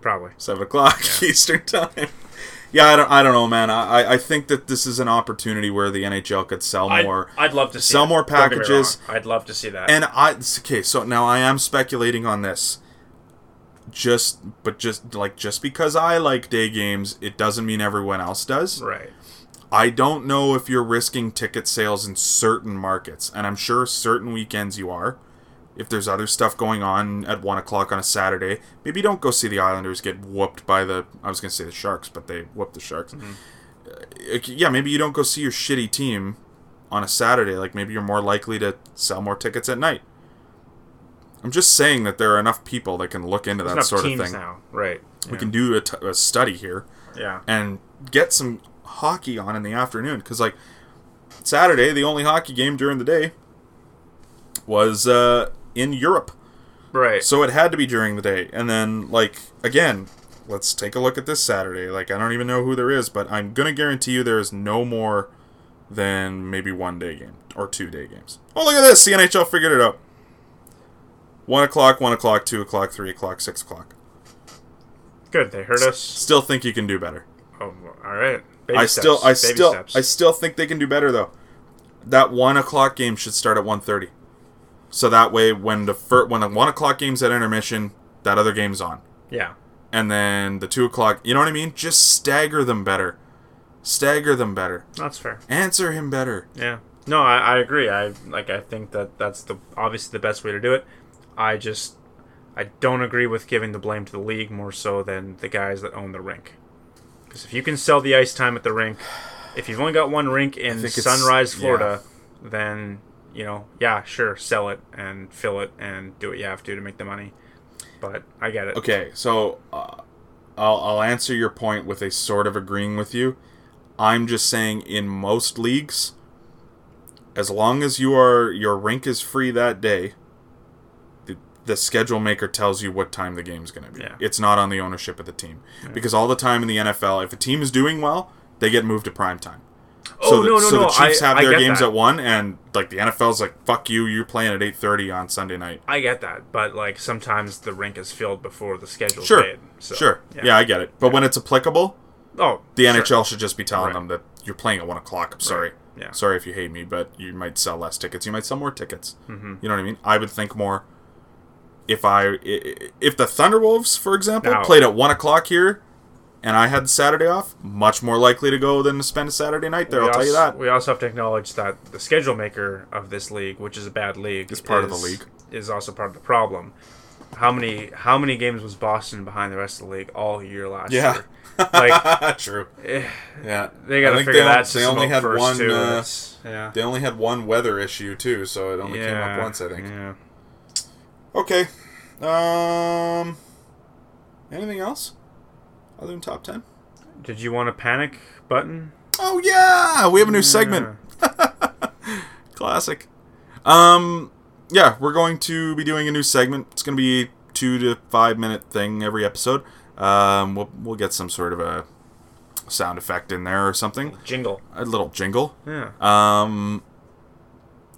probably. Seven o'clock <laughs> Eastern time. Yeah, I don't. I don't know, man. I I think that this is an opportunity where the NHL could sell more. I'd, love to see sell it. more Don't get me packages. I'd love to see that. And I okay, so now I am speculating on this. Just but just like just because I like day games, it doesn't mean everyone else does. right. I don't know if you're risking ticket sales in certain markets, and I'm sure certain weekends you are. If there's other stuff going on at one o'clock on a Saturday, maybe don't go see the Islanders get whooped by the. I was gonna say the Sharks, but they whooped the Sharks. Uh, yeah, maybe you don't go see your shitty team on a Saturday. Like maybe you're more likely to sell more tickets at night. I'm just saying that there are enough people that can look into There's that sort of thing. now. Right. We can do a, t- a study here Yeah. and get some hockey on in the afternoon because like saturday the only hockey game during the day was uh, in europe Right. so it had to be during the day and then like again let's take a look at this saturday like i don't even know who there is but i'm gonna guarantee you there is no more than maybe one day game or two day games oh look at this the nhl figured it out one o'clock one o'clock two o'clock three o'clock six o'clock Good. They heard us. still think you can do better Oh, all right. Baby I still. I Baby still, steps. I still think they can do better though. That one o'clock game should start at 1.30. so that way when the fir- when the one o'clock game's at intermission, that other game's on, yeah. and then the two o'clock. You know what I mean? Just stagger them better, stagger them better, That's fair. answer him better. Yeah. No, I, I agree. I like. I think that that's the obviously the best way to do it. I just I don't agree with giving the blame to the league more so than the guys that own the rink. Because if you can sell the ice time at the rink, if you've only got one rink in Sunrise, Florida, then you know, yeah, sure, sell it and fill it and do what you have to to make the money. But I get it. Okay, so uh, I'll, I'll answer your point with a sort of agreeing with you. I'm just saying, in most leagues, as long as you are your rink is free that day, the, the schedule maker tells you what time the game's going to be. Yeah. It's not on the ownership of the team because all the time in the NFL, if a team is doing well, they get moved to prime time. Oh, the, no, no, so no, the Chiefs I- have their games that. at one, and like the NFL's like, "Fuck you, you're playing at eight thirty on Sunday night." I get that, but like sometimes the rink is filled before the schedule. Sure, made. So, sure, yeah. I get it. But when it's applicable, Oh, the sure. NHL should just be telling Right. them that you're playing at one o'clock. I'm sorry. Yeah. Sorry if you hate me, but you might sell less tickets. You might sell more tickets. Mm-hmm. You know what I mean? I would think more. If I if the Thunderwolves, for example, played at one o'clock here, and I had Saturday off, much more likely to go than to spend a Saturday night there. We I'll tell you that. We also have to acknowledge that the schedule maker of this league, which is a bad league, Is part of the league. Is also part of the problem. How many how many games was Boston behind the rest of the league all year last Yeah. year? Like <laughs> True. eh, Yeah. they got to figure they, that they only had one. uh, yeah. they only had one weather issue too, so it only came up once, I think. Yeah. Okay. Um. Anything else other than top ten? Did you want a panic button? Oh yeah, we have a new segment. <laughs> Classic. Um. Yeah, we're going to be doing a new segment. It's going to be two to five minute thing every episode. Um. We'll we'll get some sort of a sound effect in there or something. Jingle. A little jingle. Yeah. Um,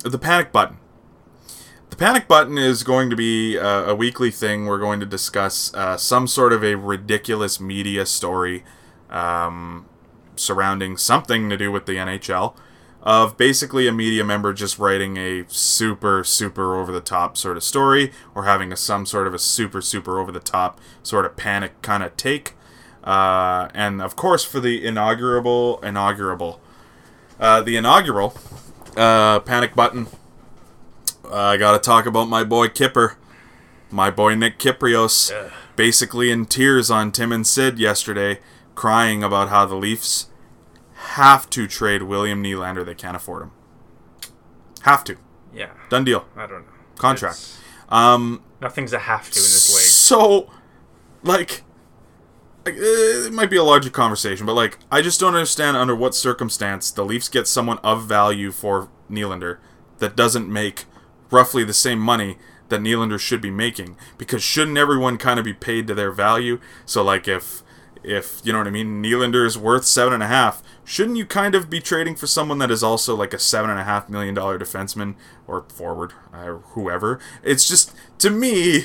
the panic button. The panic button is going to be uh, a weekly thing. We're going to discuss uh, some sort of a ridiculous media story um, surrounding something to do with the NHL. Of basically a media member just writing a super, super over the top sort of story, or having a, some sort of a super, super over the top sort of panic kind of take. Uh, and of course, for the inaugural, inaugural, uh, the inaugural uh, panic button. I got to talk about my boy Kipper, my boy Nick Kypreos, basically in tears on Tim and Sid yesterday, crying about how the Leafs have to trade William Nylander. They can't afford him. Have to. Yeah. Done deal. I don't know. Contract. It's- Um, nothing's a have to in this league. so, like, like, uh, it might be a larger conversation, but like, I just don't understand under what circumstance the Leafs get someone of value for Nylander that doesn't make roughly the same money that Nylander should be making. Because shouldn't everyone kind of be paid to their value? So, like, if if you know what I mean, Nylander is worth seven and a half. Shouldn't you kind of be trading for someone that is also like a seven and a half million dollar defenseman or forward, uh, whoever? It's just to me,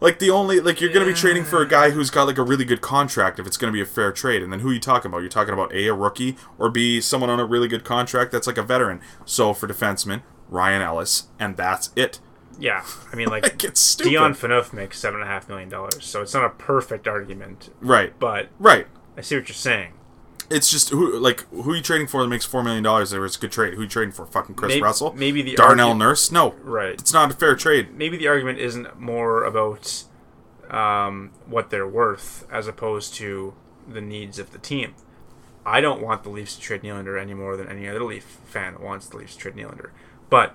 like the only like you're gonna be trading for a guy who's got like a really good contract if it's gonna be a fair trade. And then who are you talking about? You're talking about a a rookie or b someone on a really good contract that's like a veteran. So for defenseman, Ryan Ellis, and that's it. Yeah. I mean, like, <laughs> Like it's stupid. Dion Phaneuf makes seven and a half million dollars, so it's not a perfect argument, right, but right. I see what you're saying. It's just who like who are you trading for that makes four million dollars? There was a good trade. Who are you trading for? Fucking Kris Maybe- Russell? maybe the Darnell Nurse? No, Right. it's not a fair trade. Maybe the argument isn't more about um, what they're worth as opposed to the needs of the team. I don't want the Leafs to trade Nylander any more than any other Leaf fan wants the Leafs to trade Nylander. But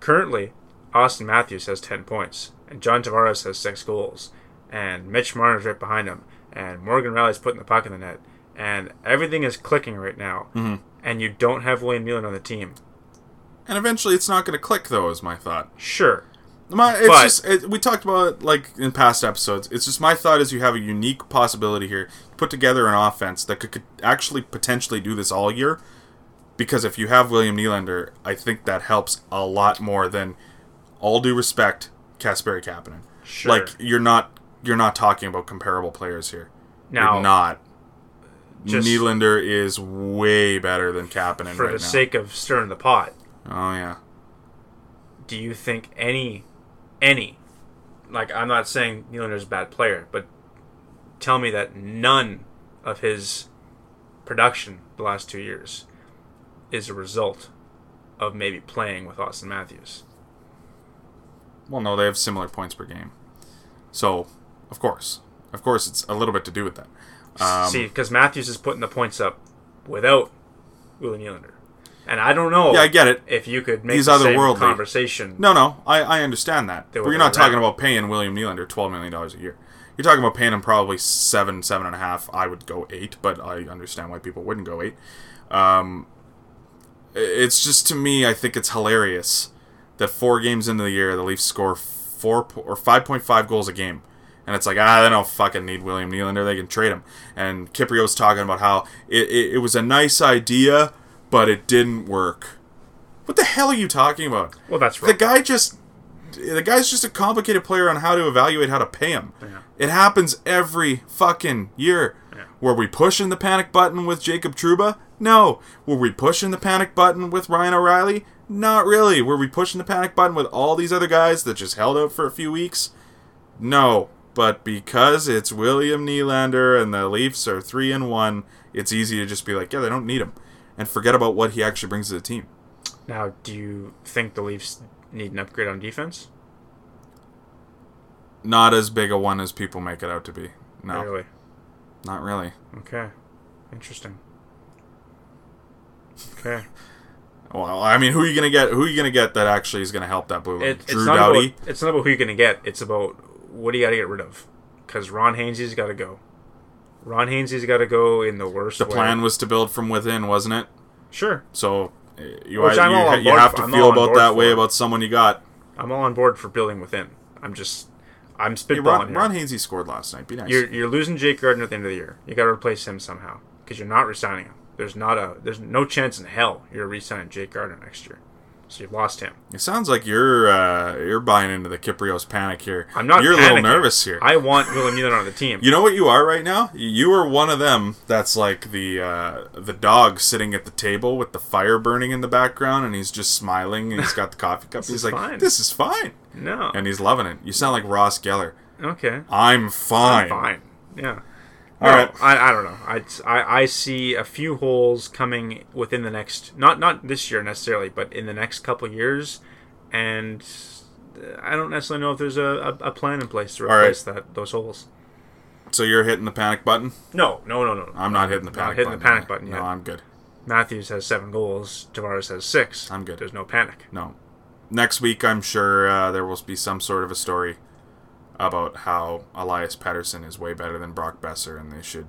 currently, Auston Matthews has 10 points, and John Tavares has 6 goals, and Mitch Marner's right behind him, and Morgan Rielly's putting the puck in the net, and everything is clicking right now, Mm-hmm. and you don't have William Nylander on the team. And eventually, it's not going to click. Though, is my thought. Sure, My, it's But- just it, we talked about it, like in past episodes. It's just my thought is you have a unique possibility here. Put together an offense that could, could actually potentially do this all year. Because if you have William Nylander, I think that helps a lot more than all due respect, Kasperi Kapanen. Sure. Like you're not you're not talking about comparable players here. now you're not. just- Nylander is way better than Kapanen for right the now. sake of stirring the pot, oh yeah. do you think any, any, like I'm not saying Nylander's a bad player, but tell me that none of his production the last two years is a result of maybe playing with Auston Matthews. Well, no, they have similar points per game. So, of course, of course, it's a little bit to do with that. Um, See, because Matthews is putting the points up without Willie Nylander, and I don't know. Yeah, I get it. If you could make He's the same otherworldly. conversation, No, no, I, I understand that. But were you're not around. talking about paying William Nylander twelve million dollars a year. You're talking about paying him probably seven, seven and a half. I would go eight, but I understand why people wouldn't go eight. Um, it's just to me, I think it's hilarious that four games into the year, the Leafs score four po- or five point five goals a game. And it's like, ah, they don't fucking need William Nylander. They can trade him. And Kypreos's talking about how it, it, it was a nice idea, but it didn't work. What the hell are you talking about? well, that's right. The guy just the guy's just a complicated player on how to evaluate how to pay him. Yeah. It happens every fucking year. Yeah. Were we pushing the panic button with Jacob Trouba? No. Were we pushing the panic button with Ryan O'Reilly? Not really. Were we pushing the panic button with all these other guys that just held out for a few weeks? No. But because it's William Nylander and the Leafs are three and one, it's easy to just be like, yeah, they don't need him, and forget about what he actually brings to the team. Now, do you think the Leafs need an upgrade on defense? Not as big a one as people make it out to be. No, Really? not really. Okay. Interesting. Okay. Well, I mean, who are you gonna get? Who are you gonna get that actually is gonna help that blue line? It, it's not Doughty. about it's not about who you're gonna get. It's about what do you got to get rid of. Because Ron Hainsey's got to go. Ron Hainsey's got to go in the worst. the way. plan was to build from within, wasn't it? Sure. So uh, you, Which you, I'm all on you have to I'm feel about that way about someone you got. I'm all on board for building within. I'm just I'm Hey, spitballing Ron, here. Ron Hainsey scored last night. Be nice. You're you're losing Jake Gardiner at the end of the year. You got to replace him somehow because you're not resigning him. There's not a there's no chance in hell you're re-signing Jake Gardiner next year. So you've lost him. it sounds like you're uh, you're buying into the Kypreos panic here. I'm not. You're a little nervous here. I want William Nylander on the team. You know what you are right now? You are one of them that's like the uh, the dog sitting at the table with the fire burning in the background, and he's just smiling, and he's got the coffee cup. <laughs> he's like, fine. "This is fine," no. and he's loving it. You sound like Ross Geller. okay. I'm fine. I'm fine. Yeah. All right. I, I don't know. I, I, I see a few holes coming within the next not not this year necessarily, but in the next couple of years, and I don't necessarily know if there's a, a, a plan in place to All right. replace that those holes. So you're hitting the panic button. No, no, no, no. no. I'm not hitting the panic Not hitting button. the panic button No. I'm good. Matthews has seven goals. Tavares has six. I'm good. There's no panic. No. Next week, I'm sure uh, there will be some sort of a story about how Elias Pettersson is way better than Brock Boeser, and they should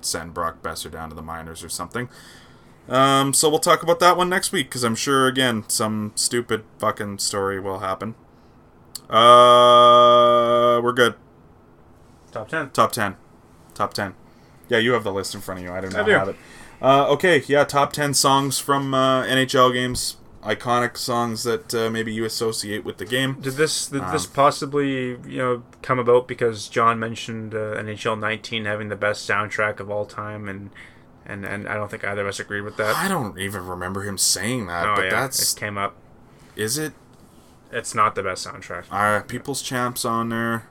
send Brock Boeser down to the minors or something. Um, so we'll talk about that one next week because I'm sure again some stupid fucking story will happen. Uh, we're good. Top ten. Top ten. Top ten. Yeah, you have the list in front of you. I don't I do. have it. Uh, okay, yeah, top ten songs from uh, NHL games. Iconic songs that uh, maybe you associate with the game. Did this did Um, this possibly you know come about because John mentioned uh, NHL 19 having the best soundtrack of all time and and and I don't think either of us agreed with that. I don't even remember him saying that, oh but yeah, that's it came up. is it? It's not the best soundtrack. Are People's Champs on there?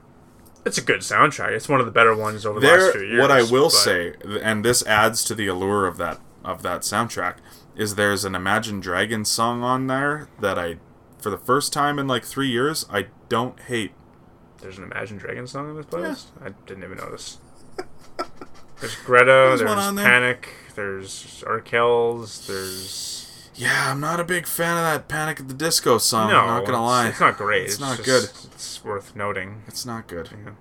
It's a good soundtrack. It's one of the better ones over the There, last few years. what I will but say, and this adds to the allure of that of that soundtrack, is there's an Imagine Dragons song on there that I, for the first time in like three years, I don't hate. there's an Imagine Dragons song in this playlist. I didn't even notice. <laughs> There's Greta. There's There's, one on there. Panic. There's Arkells. There's Yeah, I'm not a big fan of that Panic at the Disco song. no. I'm not gonna lie. It's not great. It's It's, not just- good. It's worth noting. It's not good. Yeah.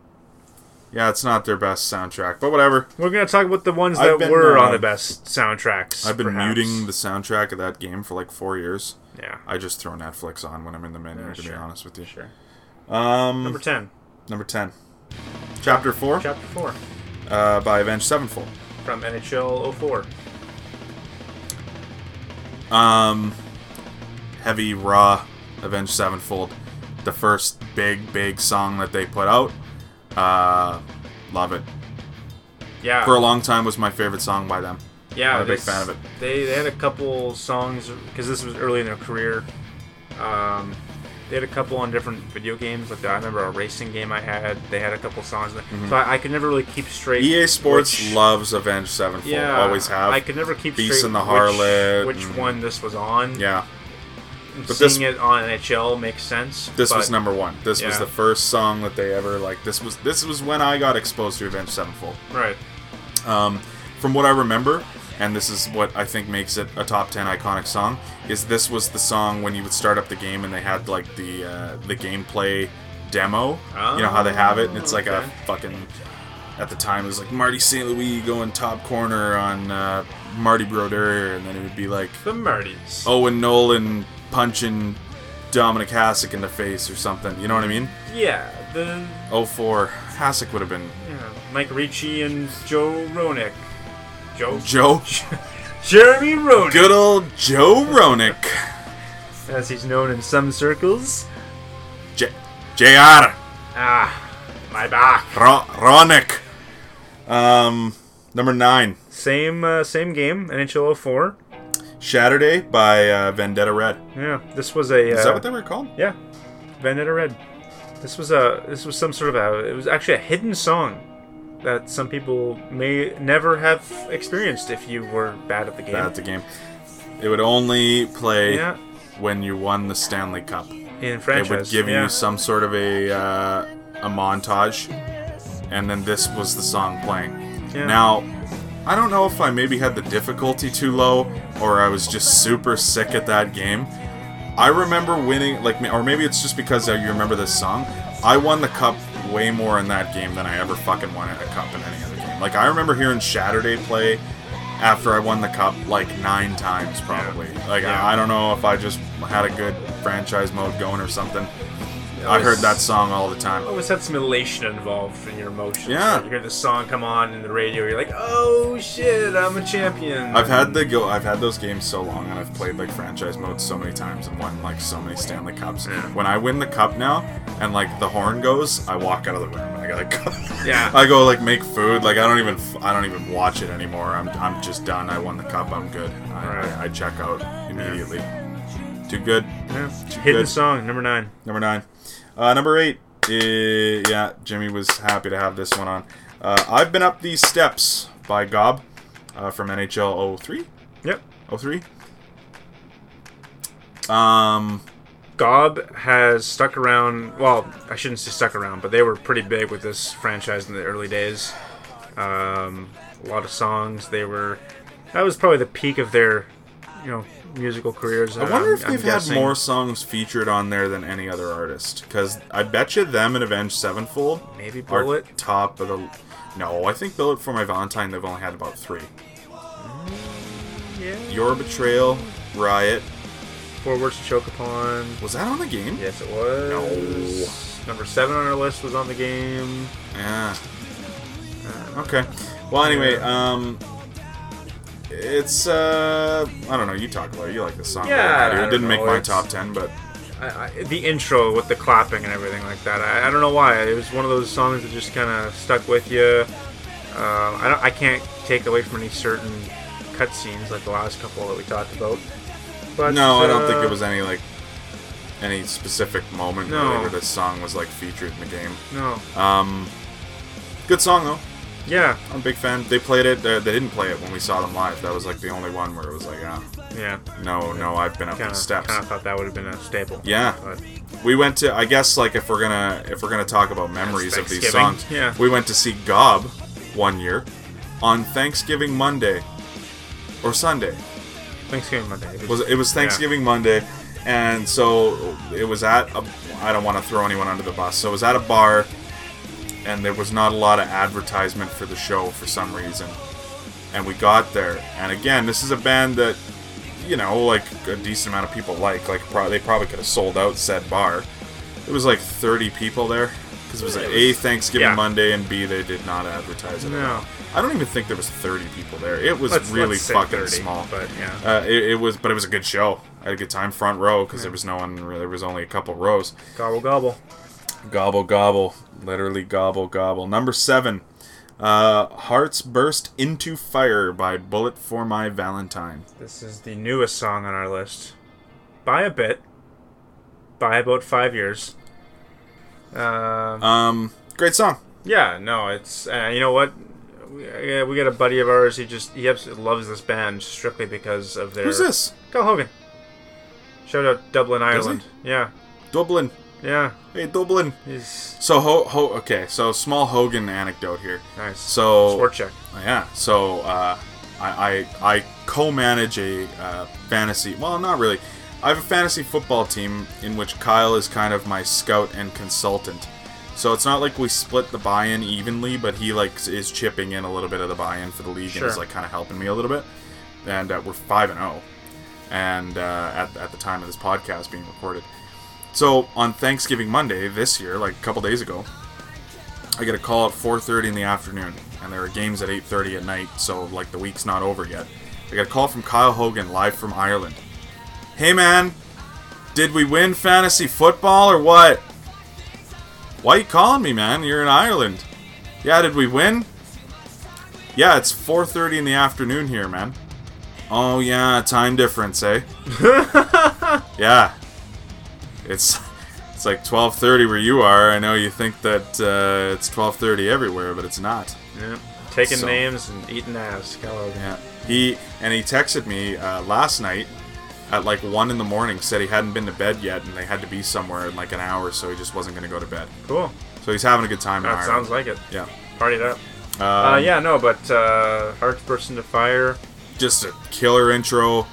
Yeah, it's not their best soundtrack, but whatever. We're gonna talk about the ones I've that been, were uh, on the best soundtracks. I've been perhaps. muting the soundtrack of that game for like four years. Yeah, I just throw Netflix on when I'm in the menu, Yeah, to be honest with you. sure. Um, Number ten, number 10. Chapter 4 chapter four uh, by Avenged Sevenfold. from NHL 04. Um, heavy, raw Avenged Sevenfold. The first big, big song that they put out. Uh, love it. Yeah, For a long time was my favorite song by them. yeah, I'm a big fan of it. They they had a couple songs because this was early in their career. Um, they had a couple on different video games. Like I remember a racing game I had. They had a couple songs, in there. so I, I could never really keep straight. EA Mm-hmm. Sports which- loves Avenged Sevenfold. yeah, always have. I could never keep Beast straight and the which- Harlot which, and- one this was on. yeah. But seeing this- it on NHL makes sense. This was number one. This was the first song that they ever like. This was this was when I got exposed to Avenged Sevenfold. right. Um, from what I remember, and this is what I think makes it a top ten iconic song, is this was the song when you would start up the game and they had like the uh, the gameplay demo. you know how they have it, and it's like okay. a fucking. At the time, it was like Marty St. Louis going top corner on uh, Marty Brodeur, and then it would be like The Martys. Owen Nolan punching Dominik Hasek in the face or something. You know what I mean? Yeah, the 04. Hasek would have been yeah, Mike Ricci and Joe Roenick. Joe Joe. <laughs> Jeremy Roenick, Good old Joe Roenick. as he's known in some circles. J- JR. Ah, my back. Ro- Roenick. Um, number nine. Same uh, same game, NHL 04. Saturday by uh, Vendetta Red. Yeah, this was a. Uh, Is that what they were called? Yeah, Vendetta Red. This was a. This was some sort of a. It was actually a hidden song that some people may never have experienced if you were bad at the game. That's the game. It would only play Yeah, when you won the Stanley Cup. in franchise. It would give yeah. you some sort of a uh, a montage, and then this was the song playing. Yeah. Now, I don't know if I maybe had the difficulty too low, or I was just super sick at that game. I remember winning, like, or maybe it's just because uh, you remember this song. I won the cup way more in that game than I ever fucking won at a cup in any other game. Like, I remember hearing Saturday play after I won the cup like nine times, probably. Like, Yeah. I, I don't know if I just had a good franchise mode going or something. I heard that song all the time. always had some elation involved in your emotions. Yeah. Like, you hear the song come on in the radio, you're like, oh shit, I'm a champion. I've had the go. I've had those games so long, and I've played like franchise mode so many times and won like so many Stanley Cups. Yeah. When I win the cup now, and like the horn goes, I walk out of the room. and I gotta go. Yeah. <laughs> I go like make food. Like I don't even. I don't even watch it anymore. I'm. I'm just done. I won the cup. I'm good. I, Right. I, I check out immediately. Too good. Yeah. Hidden good. song, number nine. Number nine. Uh, number eight. eh, yeah, Jimmy was happy to have this one on. Uh, I've been up these steps by Gob uh, from NHL 03. Yep. 03. Um, Gob has stuck around. Well, I shouldn't say stuck around, but they were pretty big with this franchise in the early days. Um, a lot of songs. They were. That was probably the peak of their, you know, musical careers. I wonder um, if I'm they've had guessing. more songs featured on there than any other artist. Because I bet you them and Avenged Sevenfold Maybe are Bullet. top of the. No, I think Bullet for My Valentine, they've only had about three. Yeah. Your Betrayal, Riot. Four words to choke upon. Was that on the game? Yes, it was. Number seven on our list was on the game. Yeah. Okay. Well, anyway, um, it's uh, I don't know. You talk about it. You like the song. Yeah, I I. It didn't make my top ten, but I, I, the intro with the clapping and everything like that. I, I don't know why. It was one of those songs that just kind of stuck with you. Uh, I don't. I can't take away from any certain cutscenes like the last couple that we talked about. But no, I don't think uh, it was any like any specific moment No. where this song was like featured in the game. No. Um, good song though. Yeah. I'm a big fan. They played it. Uh, they didn't play it when we saw them live. That was like the only one where it was like, ah, Yeah. no, no, I've been up Kind these of. steps. Kind of thought that would have been a staple. Yeah. But We went to. I guess like if we're gonna if we're gonna talk about memories of these songs, yeah. we went to see Gob one year on Thanksgiving Monday or Sunday. Thanksgiving Monday. It Was it was Thanksgiving Monday, and so it was at a. I don't want to throw anyone under the bus. So it was at a bar, and there was not a lot of advertisement for the show for some reason. And we got there, and again, this is a band that, you know, like a decent amount of people like. Like pro- they probably could have sold out said bar. It was like 30 people there because it was a Thanksgiving yeah. Monday, and B they did not advertise it. No. I don't even think there was 30 people there. It was Let's- really let's fucking 30, small. But yeah. Uh, it, it was, but it was a good show. I had a good time, front row, because there was no one. There was only a couple rows. Gobble gobble. Gobble gobble, literally gobble gobble. Number seven, uh, "Hearts Burst into Fire" by Bullet for My Valentine. This is the newest song on our list. By a bit. By about five years. Um, Um, great song. yeah, no, it's uh, you know what, we, uh, we got a buddy of ours. He just he absolutely loves this band strictly because of their. Who's this? Kyle Hogan. Shout out Dublin, Ireland. Yeah, Dublin. Yeah. Hey, Dublin. He's So ho, ho okay, so small Hogan anecdote here. nice. So Sport check. yeah, so uh, I, I I co-manage a uh, fantasy. Well, not really. I have a fantasy football team in which Kyle is kind of my scout and consultant. So it's not like we split the buy-in evenly, but he like is chipping in a little bit of the buy-in for the league Sure. and is like kind of helping me a little bit. And uh, we're five and zero, and uh, at at the time of this podcast being recorded. So on Thanksgiving Monday this year, like a couple days ago, I get a call at 4:30 in the afternoon, and there are games at 8:30 at night. So like the week's not over yet. I get a call from Kyle Hogan live from Ireland. Hey man, did we win fantasy football or what? Why you calling me, man? You're in Ireland. Yeah, did we win? Yeah, it's 4:30 in the afternoon here, man. Oh yeah, time difference, eh? <laughs> yeah. It's it's like 12:30 where you are. I know you think that uh, it's 12:30 everywhere, but it's not. Yeah. Taking So- names and eating ass. Yeah. He and he texted me uh, last night at like one in the morning. Said he hadn't been to bed yet, and they had to be somewhere in like an hour, so he just wasn't going to go to bed. Cool. So he's having a good time. That sounds like it. yeah. Party up. Um, uh, yeah, no, but uh, Hearts Burst into Fire. Just a killer intro,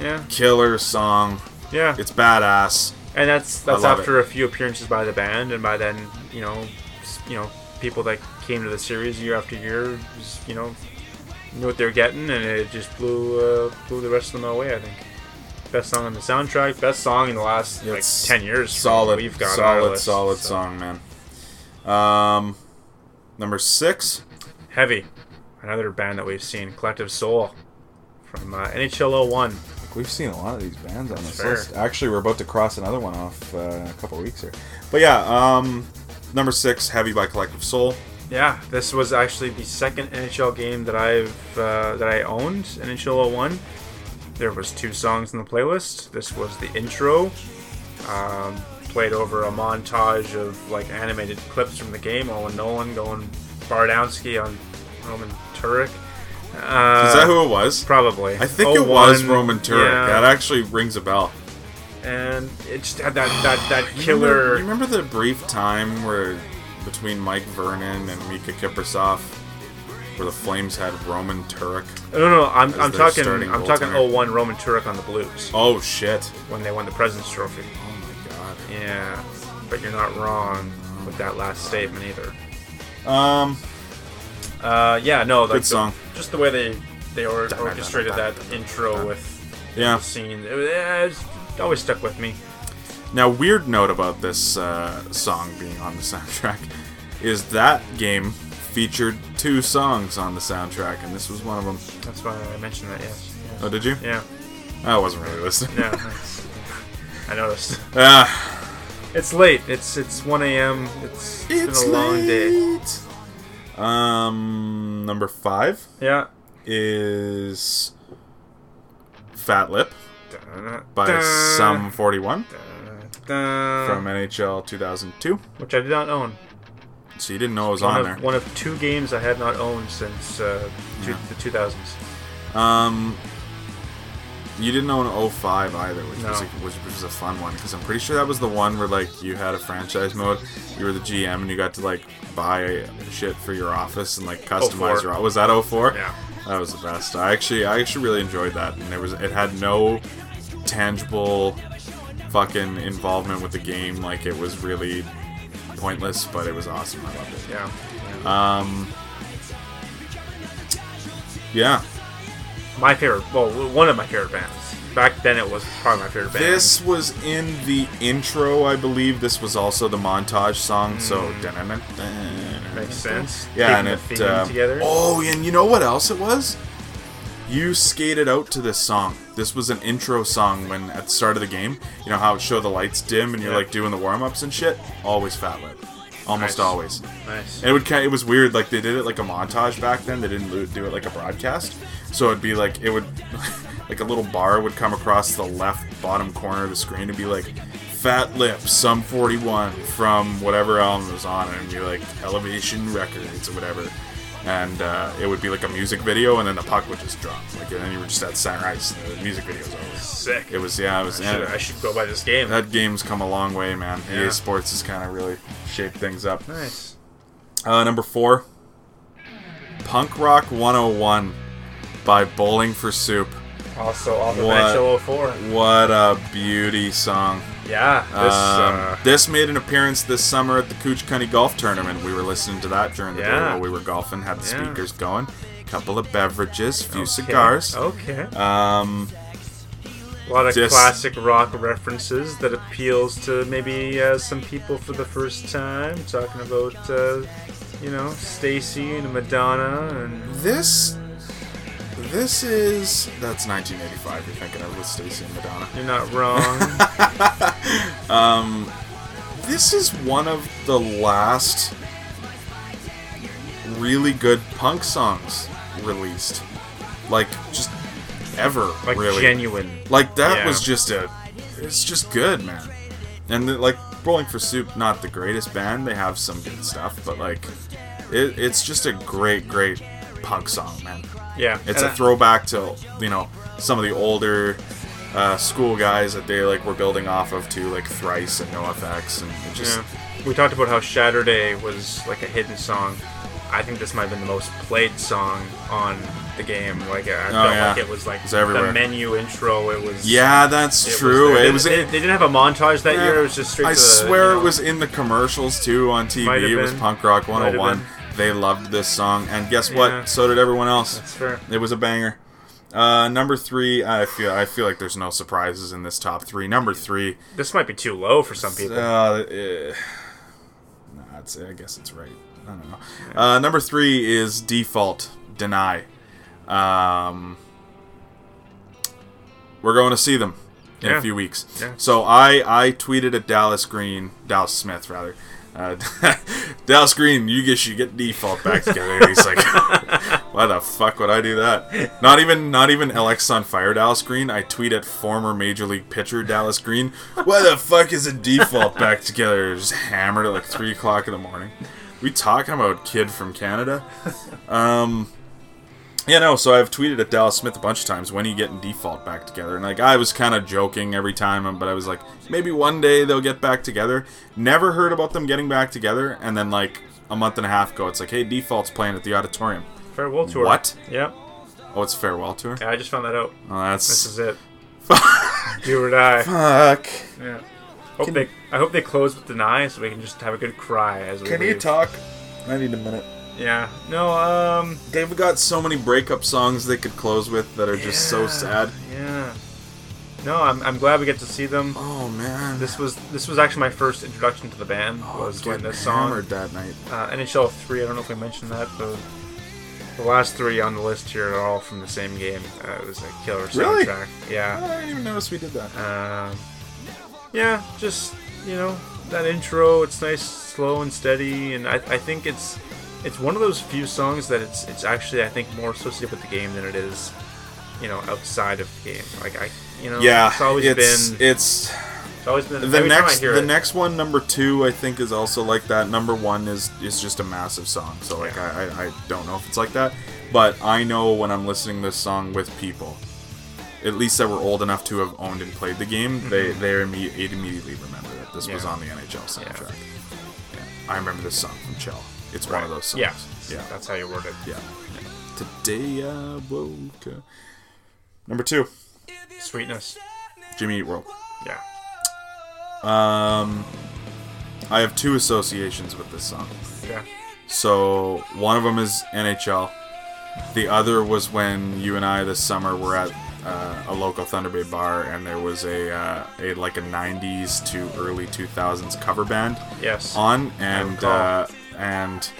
Yeah, killer song. yeah. It's badass. And that's that's after a few appearances by the band, and by then, you know, you know, people that came to the series year after year, just, you know, knew what they were getting, and it just blew uh, blew the rest of them away. I think. Best song on the soundtrack. Best song in the last like ten years. Solid, We've got solid, list, solid so. song, man. Um, number six. Heavy. Another band that we've seen, Collective Soul, from uh, NHL 01. We've seen a lot of these bands on this fair. list. Actually, we're about to cross another one off uh, in a couple weeks here. But yeah, um, number six, "Heavy" by Collective Soul. Yeah, this was actually the second NHL game that I've uh, that I owned, NHL 01. There was two songs in the playlist. This was the intro, um, played over a montage of like animated clips from the game. Owen Nolan going Bardowski on Roman Turek. Uh, Is that who it was? Probably. I think it was 01, Roman Turek. yeah, That actually rings a bell. and it just had that that that <gasps> You killer. remember, you remember the brief time where between Mike Vernon and Miikka Kiprusoff, where the Flames had Roman Turek? No, no, I'm, I'm their talking. starting I'm talking goaltender. 01 Roman Turek on the Blues Oh shit! when they won the President's Trophy. Oh my god. Yeah, but you're not wrong with that last statement either. Um, Uh, yeah, no, like Good the- song. just the way they they or- orchestrated that intro with yeah. the scene, it, it always stuck with me. Now, weird note about this uh, song being on the <laughs> soundtrack is that game featured two songs on the soundtrack, and this was one of them. That's why I mentioned that. Yes. Oh, did you? Yeah. I wasn't really listening. Yeah. <laughs> nice. I noticed. Ah, It's late. It's it's 1 a.m. It's, it's it's been a long day. Um, number five Yeah. is Fat Lip by Dun, Sum 41 from NHL 2002. which I did not own. So you didn't know it was One on of, there. one of two games I had not owned since uh, two, the 2000s. Um, you didn't own 05 either, which was a, No. which was a fun one because I'm pretty sure that was the one where like you had a franchise mode, you were the GM and you got to like buy shit for your office and like customize 04. your. Was that 04? Yeah. that was the best. I actually I actually really enjoyed that, and there was it had no tangible fucking involvement with the game. Like it was really pointless, but it was awesome. I loved it. Yeah. Um, yeah. My favorite, well, one of my favorite bands. Back then, it was probably my favorite band. This was in the intro, I believe. This was also the montage song, so Hmm. makes sense. Yeah, and it. uh, together. Oh, and you know what else it was? You skated out to this song. This was an intro song when at the start of the game. You know how it showed the lights dim and you're Yeah. like doing the warm ups and shit. Always fat lip, almost Nice. always. Nice. And it would. It was weird. Like they did it like a montage back then. They didn't do it like a broadcast. So it'd be like it would, <laughs> like a little bar would come across the left bottom corner of the screen and be like, "Fat Lip, Sum 41 from whatever album was on it," and be like Elevation Records or whatever. And uh, it would be like a music video, and then the puck would just drop, like, and then you were just at center ice. And the music video was over. Sick. It was yeah, it was. I should, I should go by this game. that game's come a long way, man. Yeah. EA Sports has kind of really shaped things up. nice. Uh, number four, Punk Rock 101 by Bowling for Soup. Also off of What? NHL 04. What a beauty song. Yeah. This, Um, uh, this made an appearance this summer at the Cooch County Golf Tournament. We were listening to that during the day while we were golfing, had the Yeah. speakers going. A couple of beverages, few okay. cigars. Okay. Um, A lot of Just- classic rock references that appeals to maybe uh, some people for the first time. Talking about, uh, you know, Stacy and Madonna and this, this is that's 1985. You're thinking of with Stacy and Madonna. you're not wrong. <laughs> um, This is one of the last really good punk songs released, like just ever. like really, genuine. Like that Yeah. was just a. It's just good, man. And the, like Bowling for Soup, not the greatest band. They have some good stuff, but like, it, it's just a great, great punk song, man. Yeah. It's and a I- throwback to you know some of the older uh, school guys that they like were building off of too, like Thrice and NoFX, and it just Yeah. We talked about how Saturday was like a hidden song. I think this might have been the most played song on the game. Like I felt Oh, yeah. like it was like everywhere. the menu intro. It was yeah, that's it true. there. it They- was. They, they didn't have a montage that year. It was just straight. I the, swear you know, it was in the commercials too on TV. It was. Punk Rock 101. They loved this song, and guess what? Yeah. So did everyone else. That's fair. It was a banger. Uh, number three, I feel I feel like there's no surprises in this top three. Number three, This might be too low for some people. Uh, eh, nah, it's, I guess it's right. I don't know. Uh, number three is default deny. Um, we're going to see them in Yeah. a few weeks. Yeah. So I I tweeted at Dallas Green, Dallas Smith rather. Uh, <laughs> Dallas Green, you get you get default back together. And he's like, <laughs> why the fuck would I do that? Not even not even Alexisonfire Dallas Green. I tweet at former major league pitcher Dallas Green. Why the fuck is a default back together? Just hammered at like three o'clock in the morning. We talking about kid from Canada? Um, yeah, no. So I've tweeted at Dallas Smith a bunch of times when he getting default back together, and like I was kind of joking every time, but I was like, maybe one day they'll get back together. Never heard about them getting back together, and then like a month and a half ago, it's like, hey, default's playing at the auditorium. Farewell tour. What? Yep. Oh, it's farewell tour. Yeah, I just found that out. Oh, that's This is it. <laughs> Fuck. Do or die. fuck. Yeah. Hope they. I hope they close with deny so we can just have a good cry as we. Can you talk? I need a minute. Yeah. No. Um. They've got so many breakup songs they could close with that are just so sad. Yeah. No, I'm, I'm glad we get to see them. Oh man, This was this was actually my first introduction to the band was when getting this song that night. uh, NHL three. I don't know if I mentioned that. The the last three on the list here are all from the same game. Uh, it was a killer soundtrack. Really? Yeah. I didn't even notice we did that. Um, yeah, just you know that intro. It's nice, slow and steady, and I, I think it's it's one of those few songs that it's it's actually I think more associated with the game than it is, you know, outside of the game. Like I, you know, yeah, it's always it's, been it's it's always been the every time I next the it, next one number two I think is also like that. Number one is is just a massive song. So like Yeah. I, I I don't know if it's like that, but I know when I'm listening to this song with people, at least that were old enough to have owned and played the game, they they imme- immediately remember that this was Mm-hmm. On the NHL soundtrack. Yeah. I remember this song from Chell. It's one of those songs. Yeah, yeah, that's how you word it. yeah. Today I woke up. Number two, Sweetness. Jimmy Eat World. Yeah. Um, I have two associations with this song. Yeah. So one of them is NHL. The other was when you and I this summer were at uh, a local Thunder Bay bar, and there was a, uh, a like a '90s to early 2000s cover band Yes. on, and uh, and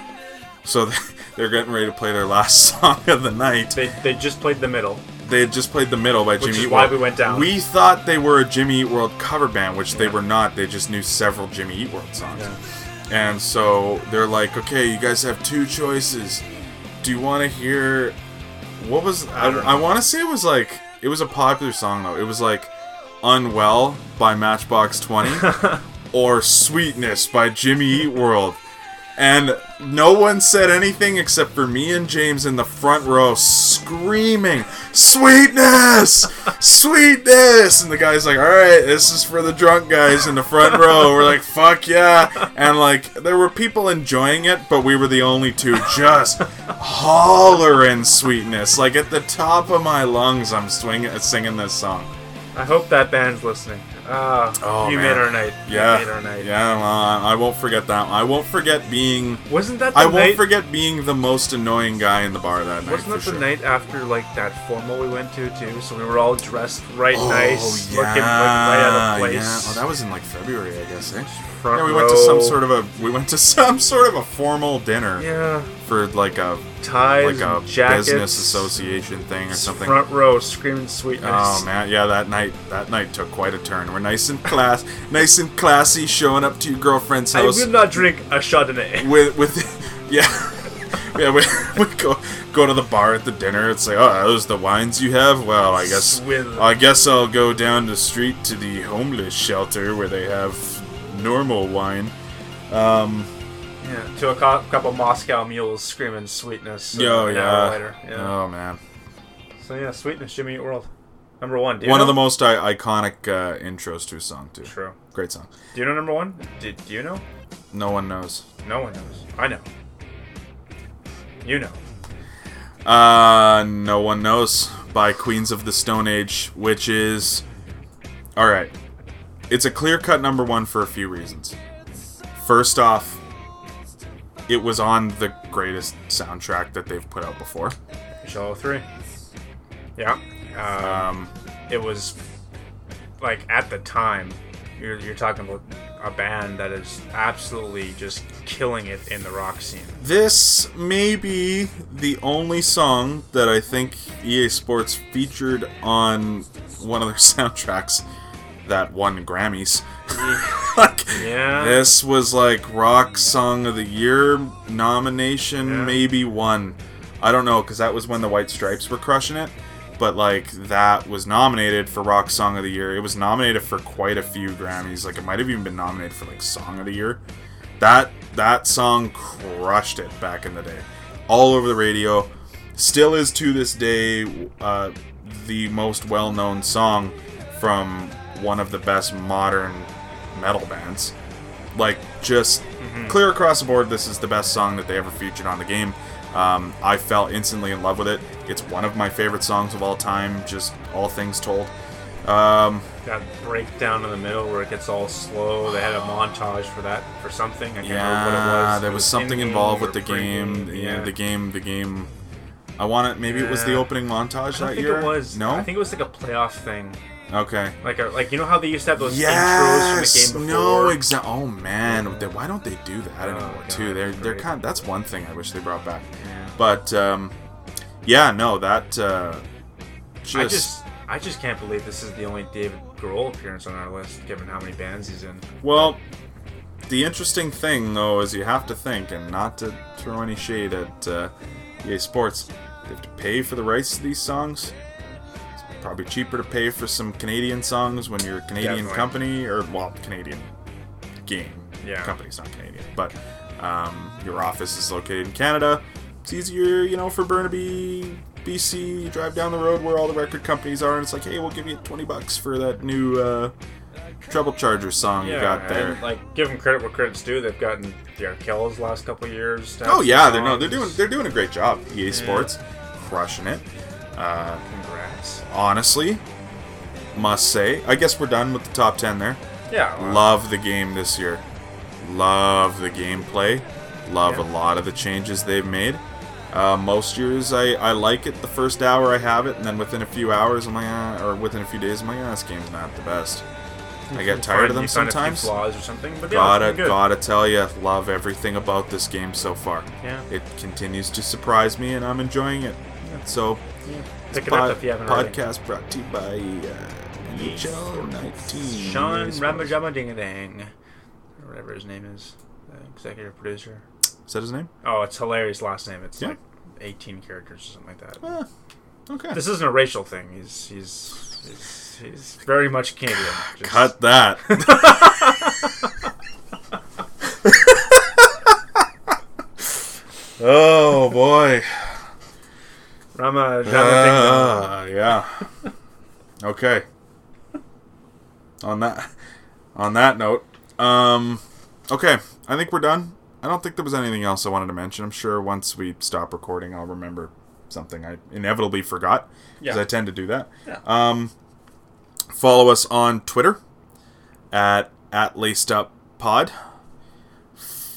so <laughs> they're getting ready to play their last <laughs> song of the night. They, they just played the middle. They had just played the middle by Jimmy Which is Eat why World. we went down. We thought they were a Jimmy Eat World cover band, which they were not. They just knew several Jimmy Eat World songs. Yeah. And so they're like, okay, you guys have two choices. Do you want to hear. What was. I, I I want to say it was like. It was a popular song, though. It was like Unwell by Matchbox 20 <laughs> or Sweetness by Jimmy Eat World. And no one said anything except for me and James in the front row screaming, "Sweetness, sweetness!" And the guy's like, "All right, this is for the drunk guys in the front row." We're like, "Fuck yeah!" And like, there were people enjoying it, but we were the only two just hollering sweetness, like at the top of my lungs. I'm swinging, singing this song. I hope that band's listening. Ah, Oh, you man. made our night. You Yeah, made our night. yeah. Well, I won't forget that. I won't forget being. Wasn't that the I won't night? forget being the most annoying guy in the bar that night. Wasn't that the sure. night after like that formal we went to too? So we were all dressed right Oh, nice, yeah, looking like right out of place. Yeah. Oh, that was in like February, I guess. Eh? Front yeah, we went to some sort of a we went to <laughs> some sort of a formal dinner yeah for like a ties, like a jackets, business association thing or something. Front row, screaming sweetness. Oh man, yeah, that night that night took quite a turn. We're nice and class, nice and classy, showing up to your girlfriend's house. I will not drink a Chardonnay. with with <laughs> yeah. Yeah, we, <laughs> we go go to the bar at the dinner. It's like, oh, those the wines you have? Well, I guess Swill. I guess I'll go down the street to the homeless shelter where they have normal wine. Um, Yeah, to a cou- couple Moscow mules screaming sweetness. uh, yo, an yeah. later. Yeah. Oh man, So yeah, sweetness, Jimmy Eat World, number one. One of the most I- iconic uh, intros to a song too. True. Great song. Do you know number one? Do, do you know? No one knows. No one knows. I know. You know. Uh, no one knows by Queens of the Stone Age, which is all right. It's a clear cut number one for a few reasons. First off, it was on the greatest soundtrack that they've put out before. NHL 03. Yeah. Um, Um, it was like at the time you're, you're talking about a band that is absolutely just killing it in the rock scene this may be the only song that I think EA Sports featured on one of their <laughs> soundtracks that won Grammys. <laughs> like, yeah This was like Rock Song of the Year nomination, Yeah. maybe one. I don't know, because that was when the White Stripes were crushing it. But like that was nominated for Rock Song of the Year. It was nominated for quite a few Grammys. Like it might have even been nominated for like Song of the Year. That that song crushed it back in the day, all over the radio. Still is to this day uh, the most well-known song from one of the best modern metal bands. Like just clear across the board this is the best song that they ever featured on the game. Um, i fell instantly in love with it. It's one of my favorite songs of all time just all things told. Um, that breakdown in the middle where it gets all slow they had a montage for that for something. I can't remember what it yeah was. there It was something involved with the game. yeah the game the game. I want it maybe it was the opening montage I that think year? it was. no? I think it was like a playoff thing. Okay Like a, like you know how they used to have those Yes. intros from the game before. No. before. Exact. Oh man. They- Why don't they do that Oh, anymore? God, too. They're they're kind. That's one thing I wish they brought back. Yeah. But um, yeah. No. That. Uh, just, I just I just can't believe this is the only David Grohl appearance on our list, given how many bands he's in. Well, the interesting thing though is you have to think, and not to throw any shade at uh, EA Sports, they have to pay for the rights to these songs. Probably cheaper to pay for some Canadian songs when you're a Canadian Definitely. company, or well, Canadian game. Yeah. company's not Canadian, but um, your office is located in Canada. It's easier, you know, for Burnaby, BC. You drive down the road where all the record companies are, and it's like, hey, we'll give you twenty bucks for that new uh, Treble Charger song you got there. And, like give them credit where credit's due. They've gotten the Arkells last couple years. Oh yeah, they're no, they're doing they're doing a great job. EA Sports, crushing it. Uh, Honestly, must say, I guess we're done with the top ten there. Yeah. well, Love the game this year. Love the gameplay. Love Yeah. a lot of the changes they've made. Uh, most years, I, I like it the first hour I have it, and then within a few hours, I'm like, ah, or within a few days, I'm like, ah, this game's not the best. I get tired of them you find a few sometimes. flaws or something, but yeah, Gotta it's been good. gotta tell you, love everything about this game so far. Yeah. It continues to surprise me, and I'm enjoying it. So, Pick it pod- up if you haven't already. podcast brought to you by uh, NHL 19. Sean Ramajama Ding a Dang, or whatever his name is, the executive producer. Is that his name? Oh, it's hilarious last name. It's Yeah. like 18 characters or something like that. Ah, okay. This isn't a racial thing. He's he's he's, he's very much Canadian. Just- Cut that. <laughs> <laughs> I'm a, I'm a big. Uh, yeah. Okay. On that on that note, um okay, I think we're done. I don't think there was anything else I wanted to mention. I'm sure once we stop recording I'll remember something I inevitably forgot because Yeah. I tend to do that. Yeah. Um follow us on Twitter at at laced up pod.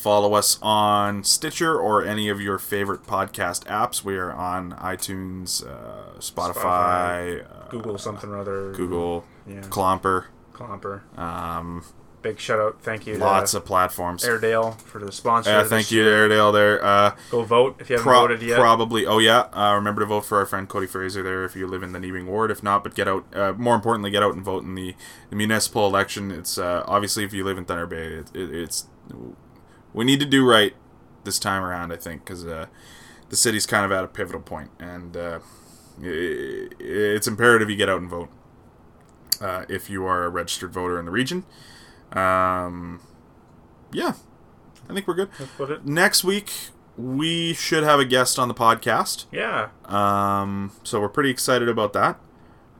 Follow us on Stitcher or any of your favorite podcast apps. We are on iTunes, uh, Spotify, uh, Google something or other. Google, Yeah. Clomper, Clomper. um, Big shout out. Thank you. lots of platforms. Airedale for the sponsor. Yeah, thank you, year. Airedale. There, uh, Go vote if you haven't pro- voted yet. probably. Oh yeah, uh, remember to vote for our friend Cody Fraser there if you live in the Neebing ward. If not, but get out. Uh, more importantly, get out and vote in the, the municipal election. It's uh, obviously if you live in Thunder Bay, it, it, it's we need to do right this time around. I think because uh, the city's kind of at a pivotal point, and uh, it's imperative you get out and vote uh, if you are a registered voter in the region. Um, yeah, I think we're good. Next week we should have a guest on the podcast. Yeah. Um, so we're pretty excited about that.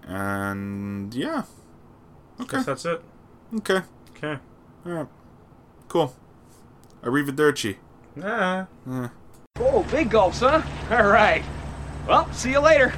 And yeah. Okay. Guess that's it. Okay. Okay. All right. Cool. Arrivederci. Nah. Oh, big gulps, huh? All right. Well, see you later.